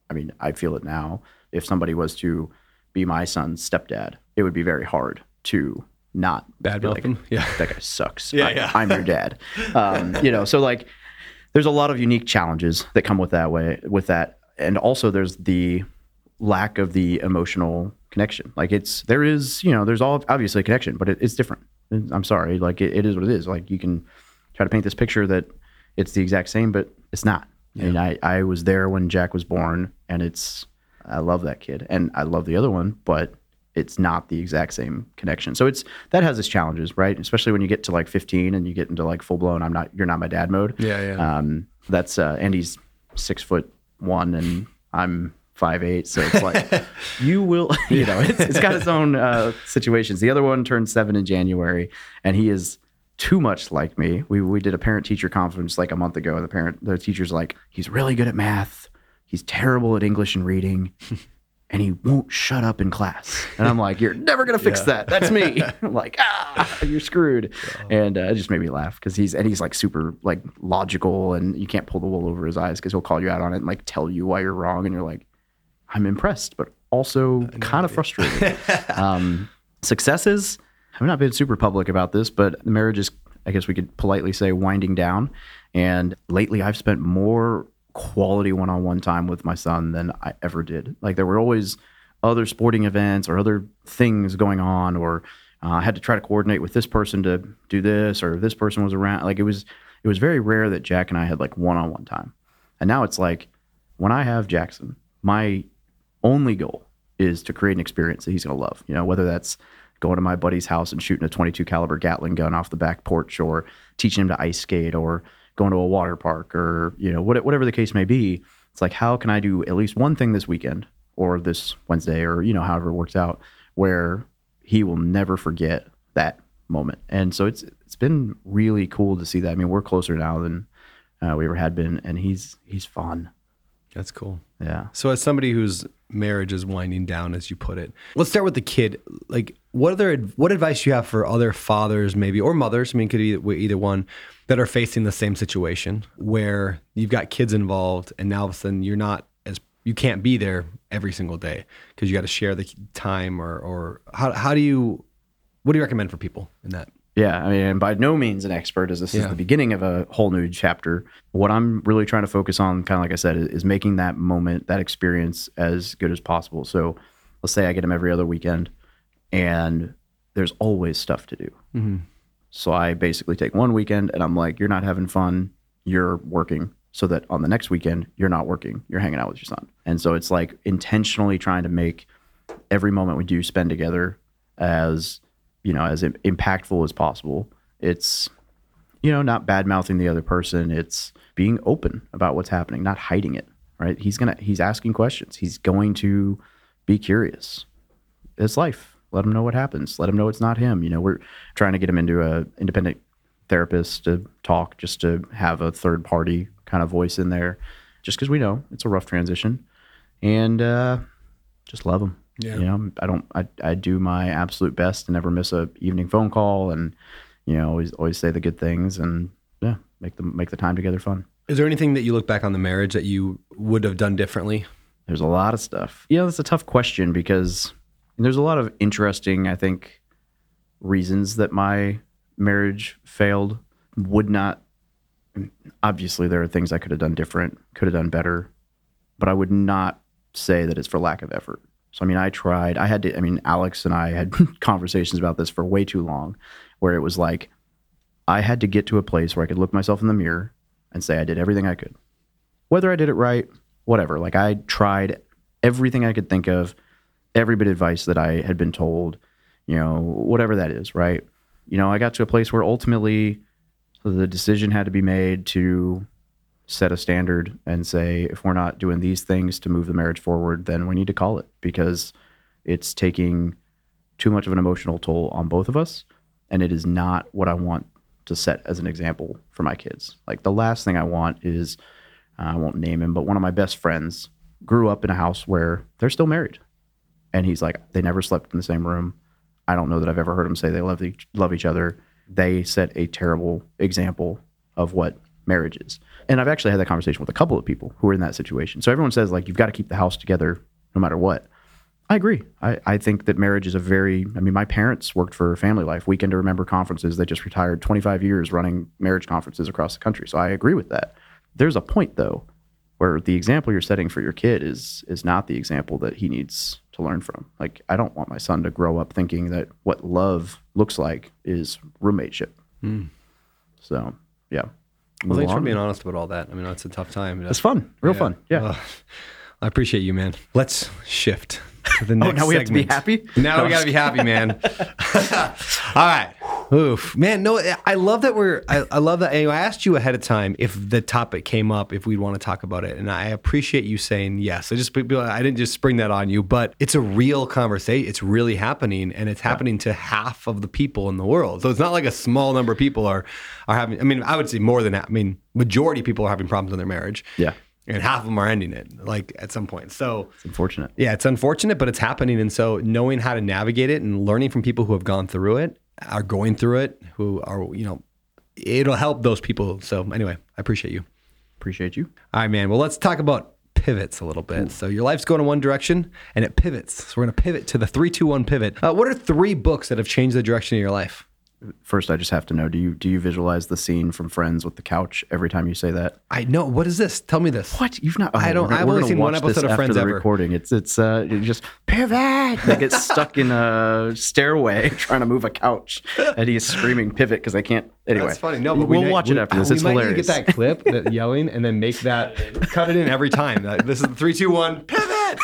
[SPEAKER 1] I mean, I feel it now. If somebody was to be my son's stepdad, it would be very hard to not
[SPEAKER 3] Bad
[SPEAKER 1] be
[SPEAKER 3] mouth him? Yeah.
[SPEAKER 1] that guy sucks.
[SPEAKER 3] Yeah,
[SPEAKER 1] I,
[SPEAKER 3] yeah.
[SPEAKER 1] I'm your dad. Um, you know, so like, there's a lot of unique challenges that come with that way, with that, and also there's the lack of the emotional connection. Like it's there is, you know, there's all obviously a connection, but it, it's different. I'm sorry, like it, it is what it is. Like you can try to paint this picture that it's the exact same, but it's not. I mean, I I was there when Jack was born, and it's I love that kid, and I love the other one, but it's not the exact same connection. So it's that has its challenges, right? Especially when you get to like 15 and you get into like full blown I'm not you're not my dad mode.
[SPEAKER 3] Yeah, yeah.
[SPEAKER 1] Um, that's uh, Andy's six foot one and I'm five eight, so it's like you will, you know, it's, it's got its own uh, situations. The other one turned seven in January, and he is too much like me. We we did a parent teacher conference like a month ago. And the parent the teacher's like he's really good at math, he's terrible at English and reading. And he won't shut up in class. And I'm like, you're never gonna fix that. That's me. I'm like, ah, you're screwed. And uh, it just made me laugh because he's and he's like super like logical, and you can't pull the wool over his eyes because he'll call you out on it and like tell you why you're wrong, and you're like, I'm impressed, but also kind of frustrated. um, successes, I've not been super public about this, but the marriage is, I guess we could politely say, winding down. And lately, I've spent more quality one on one time with my son than I ever did. Like, there were always other sporting events or other things going on, or uh, I had to try to coordinate with this person to do this, or this person was around. Like, it was, it was very rare that Jack and I had like one on one time. And now it's like, when I have Jackson, my only goal is to create an experience that he's going to love. You know, whether that's going to my buddy's house and shooting a 22 caliber Gatling gun off the back porch, or teaching him to ice skate, or going to a water park, or you know, whatever the case may be. It's like, how can I do at least one thing this weekend, or this Wednesday, or you know, however it works out, where he will never forget that moment. And so it's it's been really cool to see that. I mean, we're closer now than uh, we ever had been, and he's he's fun.
[SPEAKER 3] That's cool.
[SPEAKER 1] Yeah.
[SPEAKER 3] So, as somebody whose marriage is winding down, as you put it, let's start with the kid. Like, what other what advice do you have for other fathers, maybe, or mothers? I mean, could be either, either one that are facing the same situation where you've got kids involved, and now all of a sudden you're not as you can't be there every single day because you got to share the time, or or how how do you what do you recommend for people in that?
[SPEAKER 1] Yeah, I mean, and by no means an expert, as this is
[SPEAKER 3] Yeah.
[SPEAKER 1] the beginning of a whole new chapter. What I'm really trying to focus on, kind of like I said, is, is making that moment, that experience, as good as possible. So, let's say I get them every other weekend, and there's always stuff to do. Mm-hmm. So I basically take one weekend, and I'm like, "You're not having fun. You're working." So that on the next weekend, you're not working. You're hanging out with your son. And so it's like intentionally trying to make every moment we do spend together as you know as impactful as possible it's you know not bad mouthing the other person it's being open about what's happening not hiding it right he's gonna he's asking questions he's going to be curious it's life let him know what happens. Let him know it's not him. You know we're trying to get him into a independent therapist to talk just to have a third party kind of voice in there just because we know it's a rough transition. And uh just love him.
[SPEAKER 3] Yeah.
[SPEAKER 1] you know i don't I, I do my absolute best to never miss a evening phone call and you know always always say the good things and yeah make them make the time together fun.
[SPEAKER 3] Is there anything that you look back on the marriage that you would have done differently?
[SPEAKER 1] there's a lot of stuff. You know it's a tough question because there's a lot of interesting i think reasons that my marriage failed. Would not obviously there are things i could have done different could have done better but i would not say that it's for lack of effort. So i mean i tried. I had to i mean alex and i had conversations about this for way too long where it was like i had to get to a place where i could look myself in the mirror and say i did everything i could. Whether I did it right, whatever. Like I tried everything I could think of, every bit of advice that I had been told, you know, whatever that is, right? You know, I got to a place where ultimately the decision had to be made to set a standard and say, if we're not doing these things to move the marriage forward, then we need to call it because it's taking too much of an emotional toll on both of us. And it is not what I want to set as an example for my kids. Like the last thing I want is uh, I won't name him, but one of my best friends grew up in a house where they're still married. And he's like, they never slept in the same room. I don't know that I've ever heard them say they love each, love each other. They set a terrible example of what marriage is. And I've actually had that conversation with a couple of people who are in that situation. So everyone says, like, you've got to keep the house together no matter what. I agree. I, I think that marriage is a very, I mean, my parents worked for Family Life, Weekend to Remember conferences. They just retired 25 years running marriage conferences across the country. So I agree with that. There's a point, though, where the example you're setting for your kid is is not the example that he needs to learn from. Like, I don't want my son to grow up thinking that what love looks like is roommateship. Hmm. So, yeah.
[SPEAKER 3] Well,
[SPEAKER 1] Move
[SPEAKER 3] thanks for being honest about all that. I mean, that's a tough time.
[SPEAKER 1] It's fun, real fun. Yeah.
[SPEAKER 3] Ugh. I appreciate you, man. Let's shift to the oh, next.
[SPEAKER 1] Oh, now we have to be happy?
[SPEAKER 3] Now we got to be happy, man. All right. Oof, man. No, I love that we're. I, I love that. Anyway, I asked you ahead of time if the topic came up, if we'd want to talk about it, and I appreciate you saying yes. I just, I didn't just spring that on you, but it's a real conversation. It's really happening, and it's happening to half of the people in the world. So it's not like a small number of people are are having. I mean, I would say more than that. I mean, majority of people are having problems in their marriage.
[SPEAKER 1] Yeah.
[SPEAKER 3] and half of them are ending it, like at some point. So
[SPEAKER 1] It's unfortunate.
[SPEAKER 3] yeah, it's unfortunate, but it's happening. And so knowing how to navigate it and learning from people who have gone through it, are going through it, who are, you know, it'll help those people. So anyway, I appreciate you.
[SPEAKER 1] Appreciate you.
[SPEAKER 3] All right, man. Well, let's talk about pivots a little bit. So your life's going in one direction and it pivots. So we're going to pivot to the three, two, one pivot. Uh, what are three books that have changed the direction of your life?
[SPEAKER 1] First, I just have to know: do you do you visualize the scene from Friends with the couch every time you say that?
[SPEAKER 3] I know. What is this? Tell me this.
[SPEAKER 1] What you've not?
[SPEAKER 3] I don't-
[SPEAKER 1] we're-
[SPEAKER 3] I've
[SPEAKER 1] we're
[SPEAKER 3] only seen one episode of Friends
[SPEAKER 1] the
[SPEAKER 3] ever.
[SPEAKER 1] Recording. It's it's uh just pivot. They get stuck in a stairway trying to move a couch, and he's screaming pivot because they can't. Anyway,
[SPEAKER 3] That's funny. No, but
[SPEAKER 1] we'll
[SPEAKER 3] we
[SPEAKER 1] watch
[SPEAKER 3] we,
[SPEAKER 1] it after this.
[SPEAKER 3] We
[SPEAKER 1] It's
[SPEAKER 3] might
[SPEAKER 1] hilarious.
[SPEAKER 3] need to get that clip, that yelling, and then make that cut it in every time. Like, this is the three, two, one, pivot.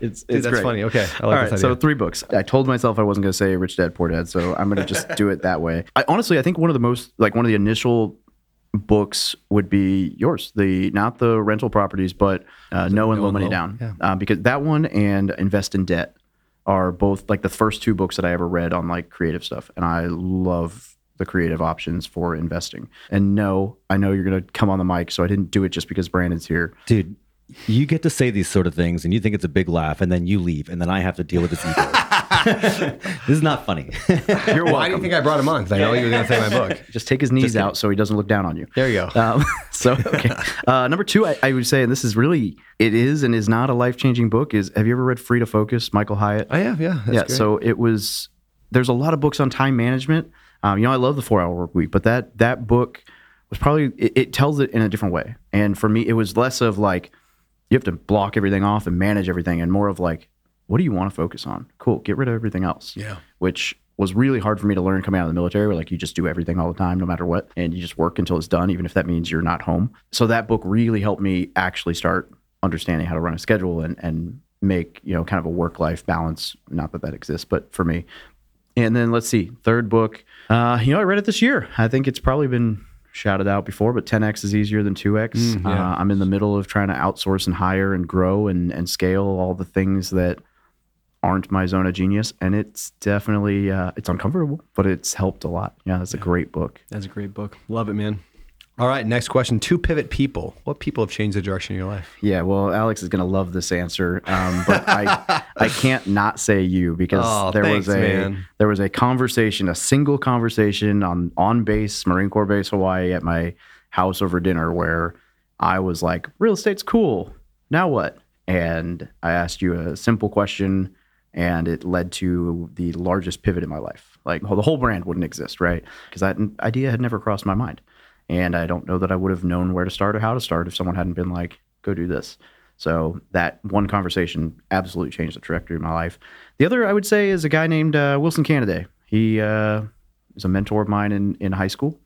[SPEAKER 1] It's, it's
[SPEAKER 3] that's
[SPEAKER 1] great.
[SPEAKER 3] funny. Okay, I like
[SPEAKER 1] All right,
[SPEAKER 3] this
[SPEAKER 1] so three books. I told myself I wasn't going to say Rich Dad Poor Dad, so I'm going to just do it that way. I honestly, I think one of the most like one of the initial books would be yours. The not the rental properties, but uh, No and Low Money
[SPEAKER 3] Low,
[SPEAKER 1] Down,
[SPEAKER 3] yeah.
[SPEAKER 1] uh, because that one and Invest in Debt are both like the first two books that I ever read on like creative stuff, and I love the creative options for investing. And no, I know you're going to come on the mic, so I didn't do it just because Brandon's here.
[SPEAKER 4] Dude, you get to say these sort of things and you think it's a big laugh and then you leave and then I have to deal with this ego. this is not funny.
[SPEAKER 1] You're
[SPEAKER 3] Why do you think I brought him on? Because I know you were going to say my book.
[SPEAKER 1] Just take his knees out so he doesn't look down on you.
[SPEAKER 3] There you go.
[SPEAKER 1] Um, so okay. Uh, number two, I, I would say, and this is really it is and is not a life changing book. Is have you ever read Free to Focus, Michael Hyatt?
[SPEAKER 3] I have, yeah. That's
[SPEAKER 1] yeah.
[SPEAKER 3] great.
[SPEAKER 1] So it was. There's a lot of books on time management. Um, you know, I love the Four Hour Work Week, but that that book was probably it, it tells it in a different way. And for me, it was less of like you have to block everything off and manage everything, and more of like, what do you want to focus on? Cool, get rid of everything else.
[SPEAKER 3] Yeah.
[SPEAKER 1] Which was really hard for me to learn coming out of the military, where like you just do everything all the time, no matter what, and you just work until it's done, even if that means you're not home. So that book really helped me actually start understanding how to run a schedule and and make you know kind of a work life balance. Not that that exists, but for me. And then let's see, third book. Uh, you know, I read it this year. I think it's probably been shouted out before, but 10x is easier than 2x. uh, I'm in the middle of trying to outsource and hire and grow and and scale all the things that aren't my zone of genius, and it's definitely uh, it's uncomfortable, but it's helped a lot. Yeah, it's a great book.
[SPEAKER 3] That's a great book. Love it, man. All right, next question. Two pivot people. What people have changed the direction of your life?
[SPEAKER 1] Yeah, well, Alex is gonna love this answer, um, but I I can't not say you because
[SPEAKER 3] Oh,
[SPEAKER 1] there
[SPEAKER 3] thanks,
[SPEAKER 1] was a
[SPEAKER 3] man.
[SPEAKER 1] there was a conversation, a single conversation on on base Marine Corps base Hawaii at my house over dinner where I was like, real estate's cool. Now what? And I asked you a simple question, and it led to the largest pivot in my life. Like the whole brand wouldn't exist, right? Because that idea had never crossed my mind. And I don't know that I would have known where to start or how to start if someone hadn't been like, go do this. So that one conversation absolutely changed the trajectory of my life. The other, I would say, is a guy named uh, Wilson Canaday. He uh, is a mentor of mine in, in high school.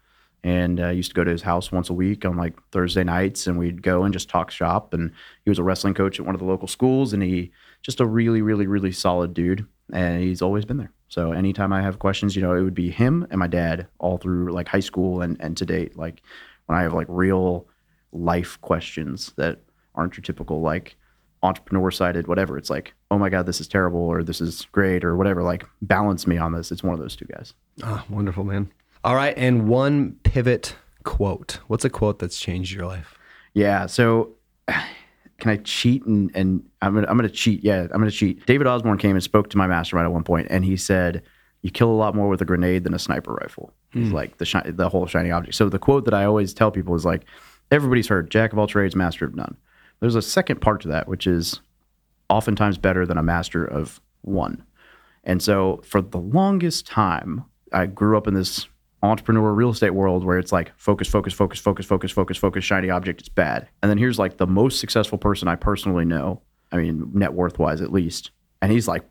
[SPEAKER 1] And I used to go to his house once a week on like Thursday nights, and we'd go and just talk shop. And he was a wrestling coach at one of the local schools, and he just a really, really, really solid dude. And he's always been there. So anytime I have questions, you know, it would be him and my dad all through like high school and, and to date. Like when I have like real life questions that aren't your typical like entrepreneur sided, whatever. It's like, oh my God, this is terrible or this is great or whatever. Like balance me on this. It's one of those two guys.
[SPEAKER 3] Ah, wonderful, man. All right, and one pivot quote. What's a quote that's changed your life?
[SPEAKER 1] Yeah. So can I cheat and and I'm gonna I'm gonna cheat. Yeah, I'm gonna cheat. David Osborne came and spoke to my mastermind at one point, and he said, "You kill a lot more with a grenade than a sniper rifle." He's hmm. like the shi- the whole shiny object. So the quote that I always tell people is like, "Everybody's heard jack of all trades, master of none." There's a second part to that, which is oftentimes better than a master of one. And so for the longest time, I grew up in this entrepreneur real estate world where it's like focus, focus, focus, focus, focus, focus, focus, shiny object, it's bad. And then here's like the most successful person I personally know, I mean, net worth wise at least. And he's like,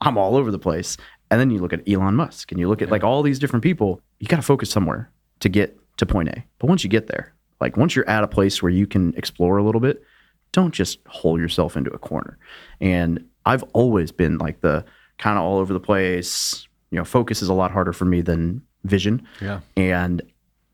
[SPEAKER 1] I'm all over the place. And then you look at Elon Musk and you look at like all these different people, you got to focus somewhere to get to point A. But once you get there, like once you're at a place where you can explore a little bit, don't just hole yourself into a corner. And I've always been like the kind of all over the place. You know, focus is a lot harder for me than vision.
[SPEAKER 3] Yeah.
[SPEAKER 1] And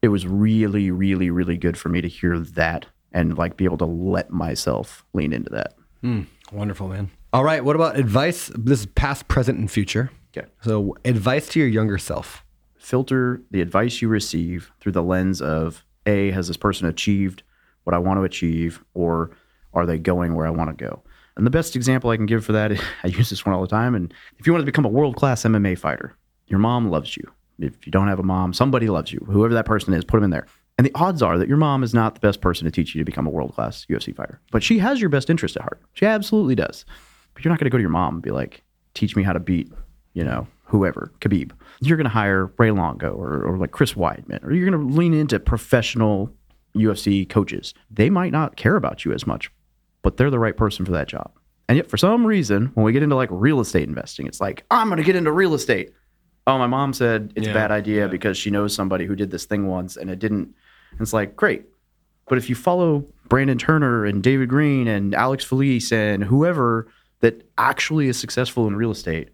[SPEAKER 1] it was really, really, really good for me to hear that and like be able to let myself lean into that. Hmm.
[SPEAKER 3] Wonderful, man. All right, what about advice? This is past, present, and future.
[SPEAKER 1] Okay.
[SPEAKER 3] So, advice to your younger self.
[SPEAKER 1] filter the advice you receive through the lens of a has this person achieved what i want to achieve or are they going where i want to go and the best example i can give for that i use this one all the time and if you want to become a world-class mma fighter your mom loves you if you don't have a mom somebody loves you whoever that person is put them in there And the odds are that your mom is not the best person to teach you to become a world class UFC fighter, but she has your best interest at heart. She absolutely does. But you're not going to go to your mom and be like, teach me how to beat, you know, whoever, Khabib. You're going to hire Ray Longo or, or like Chris Weidman, or you're going to lean into professional UFC coaches. They might not care about you as much, but they're the right person for that job. And yet, for some reason, when we get into like real estate investing, it's like, I'm going to get into real estate. Oh, my mom said it's a
[SPEAKER 3] Yeah,
[SPEAKER 1] bad idea because she knows somebody who did this thing once and it didn't. And it's like, great. But if you follow Brandon Turner and David Greene and Alex Felice and whoever that actually is successful in real estate,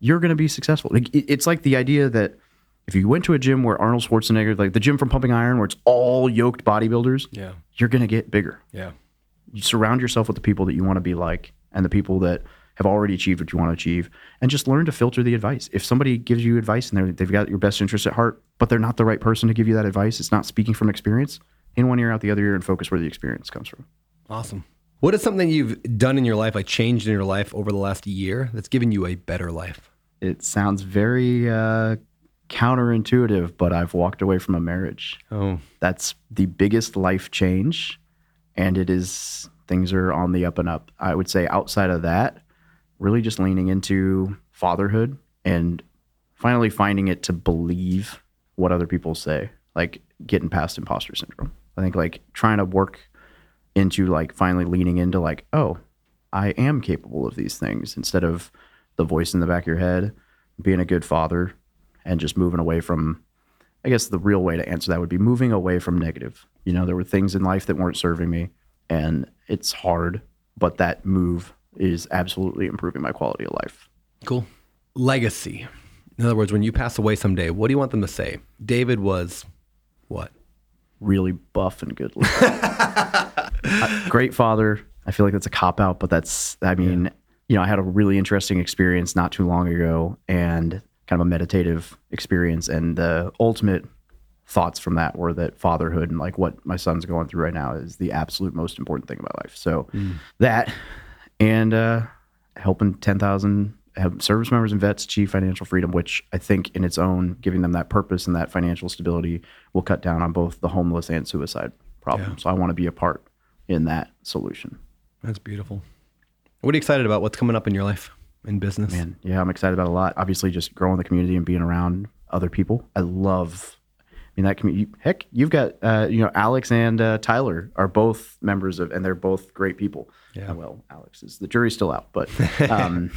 [SPEAKER 1] you're going to be successful. Like, it- It's like the idea that if you went to a gym where Arnold Schwarzenegger, like the gym from Pumping Iron, where it's all yoked bodybuilders,
[SPEAKER 3] Yeah.
[SPEAKER 1] you're going to get bigger
[SPEAKER 3] Yeah.
[SPEAKER 1] you surround yourself with the people that you want to be like and the people that have already achieved what you want to achieve and just learn to filter the advice. If somebody gives you advice and they're, they've got your best interest at heart but they're not the right person to give you that advice it's not speaking from experience in one ear out the other ear and focus where the experience comes from.
[SPEAKER 3] Awesome. What is something you've done in your life, like changed in your life over the last year, that's given you a better life?
[SPEAKER 1] it sounds very uh, counterintuitive but i've walked away from a marriage.
[SPEAKER 3] Oh,
[SPEAKER 1] that's the biggest life change and it is things are on the up and up. I would say outside of that really just leaning into fatherhood and finally finding it to believe what other people say like getting past imposter syndrome i think like trying to work into like finally leaning into like oh i am capable of these things instead of the voice in the back of your head being a good father and just moving away from I guess the real way to answer that would be moving away from negative. You know, there were things in life that weren't serving me, and it's hard, but that move is absolutely improving my quality of life.
[SPEAKER 3] cool. Legacy. In other words, when you pass away someday, what do you want them to say? David was what?
[SPEAKER 1] Really buff and good looking. Uh, Great father. I feel like that's a cop out, but that's, I mean, you know, I had a really interesting experience not too long ago and kind of a meditative experience. And the ultimate thoughts from that were that fatherhood and like what my son's going through right now is the absolute most important thing in my life. So that and uh, helping 10,000 have service members and vets achieve financial freedom, which I think in its own, giving them that purpose and that financial stability will cut down on both the homeless and suicide problem. So I want to be a part in that solution.
[SPEAKER 3] That's beautiful. What are you excited about? What's coming up in your life in business?
[SPEAKER 1] Man, yeah, I'm excited about a lot. Obviously, just growing the community and being around other people. I love. I mean, that community. Heck, you've got uh, you know Alex and uh, Tyler are both members of, and they're both great people.
[SPEAKER 3] Yeah.
[SPEAKER 1] Uh, well, Alex is the jury's still out, but um,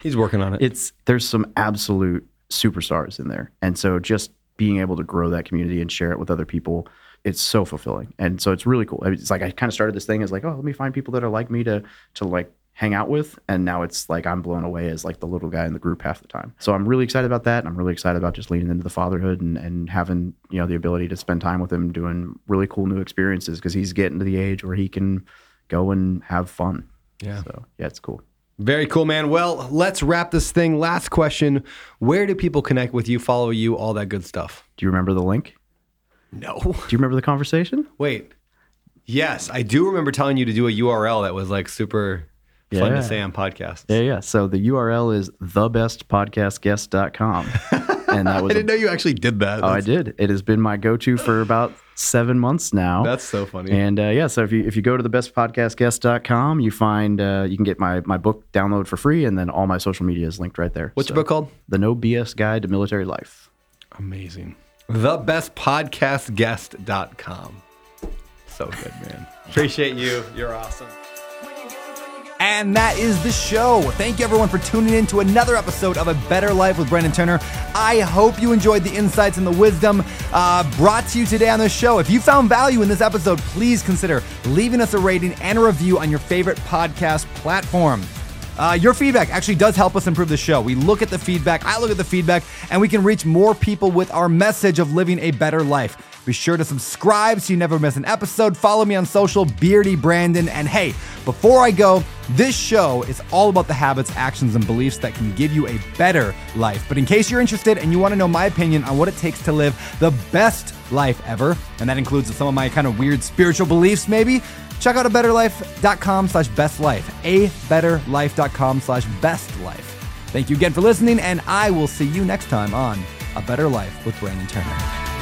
[SPEAKER 3] He's working on it.
[SPEAKER 1] it's there's some absolute superstars in there, and so just being able to grow that community and share it with other people, it's so fulfilling, and so it's really cool. It's like I kind of started this thing as like, oh, let me find people that are like me to to like hang out with, and now it's like I'm blown away as like the little guy in the group half the time. So I'm really excited about that, and I'm really excited about just leaning into the fatherhood and and having you know the ability to spend time with him, doing really cool new experiences because he's getting to the age where he can go and have fun.
[SPEAKER 3] Yeah.
[SPEAKER 1] So yeah, it's cool.
[SPEAKER 3] Very cool, man. Well, let's wrap this thing. Last question. Where do people connect with you, follow you, all that good stuff?
[SPEAKER 1] Do you remember the link?
[SPEAKER 3] No.
[SPEAKER 1] Do you remember the conversation?
[SPEAKER 3] Wait. Yes, I do remember telling you to do a URL that was like super fun
[SPEAKER 1] Yeah.
[SPEAKER 3] to say on podcasts.
[SPEAKER 1] Yeah, yeah. So the URL is thebestpodcastguest.com. and that was
[SPEAKER 3] I didn't know you actually did that.
[SPEAKER 1] Oh, I did. It has been my go-to for about seven months now.
[SPEAKER 3] That's so funny.
[SPEAKER 1] and uh, yeah, so if you if you go to thebestpodcastguest.com, you find uh, you can get my my book download for free, and then all my social media is linked right there.
[SPEAKER 3] What's
[SPEAKER 1] So,
[SPEAKER 3] your book called?
[SPEAKER 1] The No BS Guide to Military Life.
[SPEAKER 3] Amazing. Thebestpodcastguest.com. So good, man. Appreciate you. You're awesome.
[SPEAKER 2] And that is the show. Thank you everyone for tuning in to another episode of A Better Life with Brandon Turner. I hope you enjoyed the insights and the wisdom uh, brought to you today on the show. If you found value in this episode, please consider leaving us a rating and a review on your favorite podcast platform. Uh, your feedback actually does help us improve the show. We look at the feedback, I look at the feedback, and we can reach more people with our message of living a better life. Be sure to subscribe so you never miss an episode. Follow me on social, Beardy Brandon. And hey, before I go, this show is all about the habits, actions, and beliefs that can give you a better life. But in case you're interested and you want to know my opinion on what it takes to live the best life ever, and that includes some of my kind of weird spiritual beliefs, maybe, check out a betterlife.com slash best life. A betterlife.com slash best life. Thank you again for listening, and I will see you next time on A Better Life with Brandon Turner.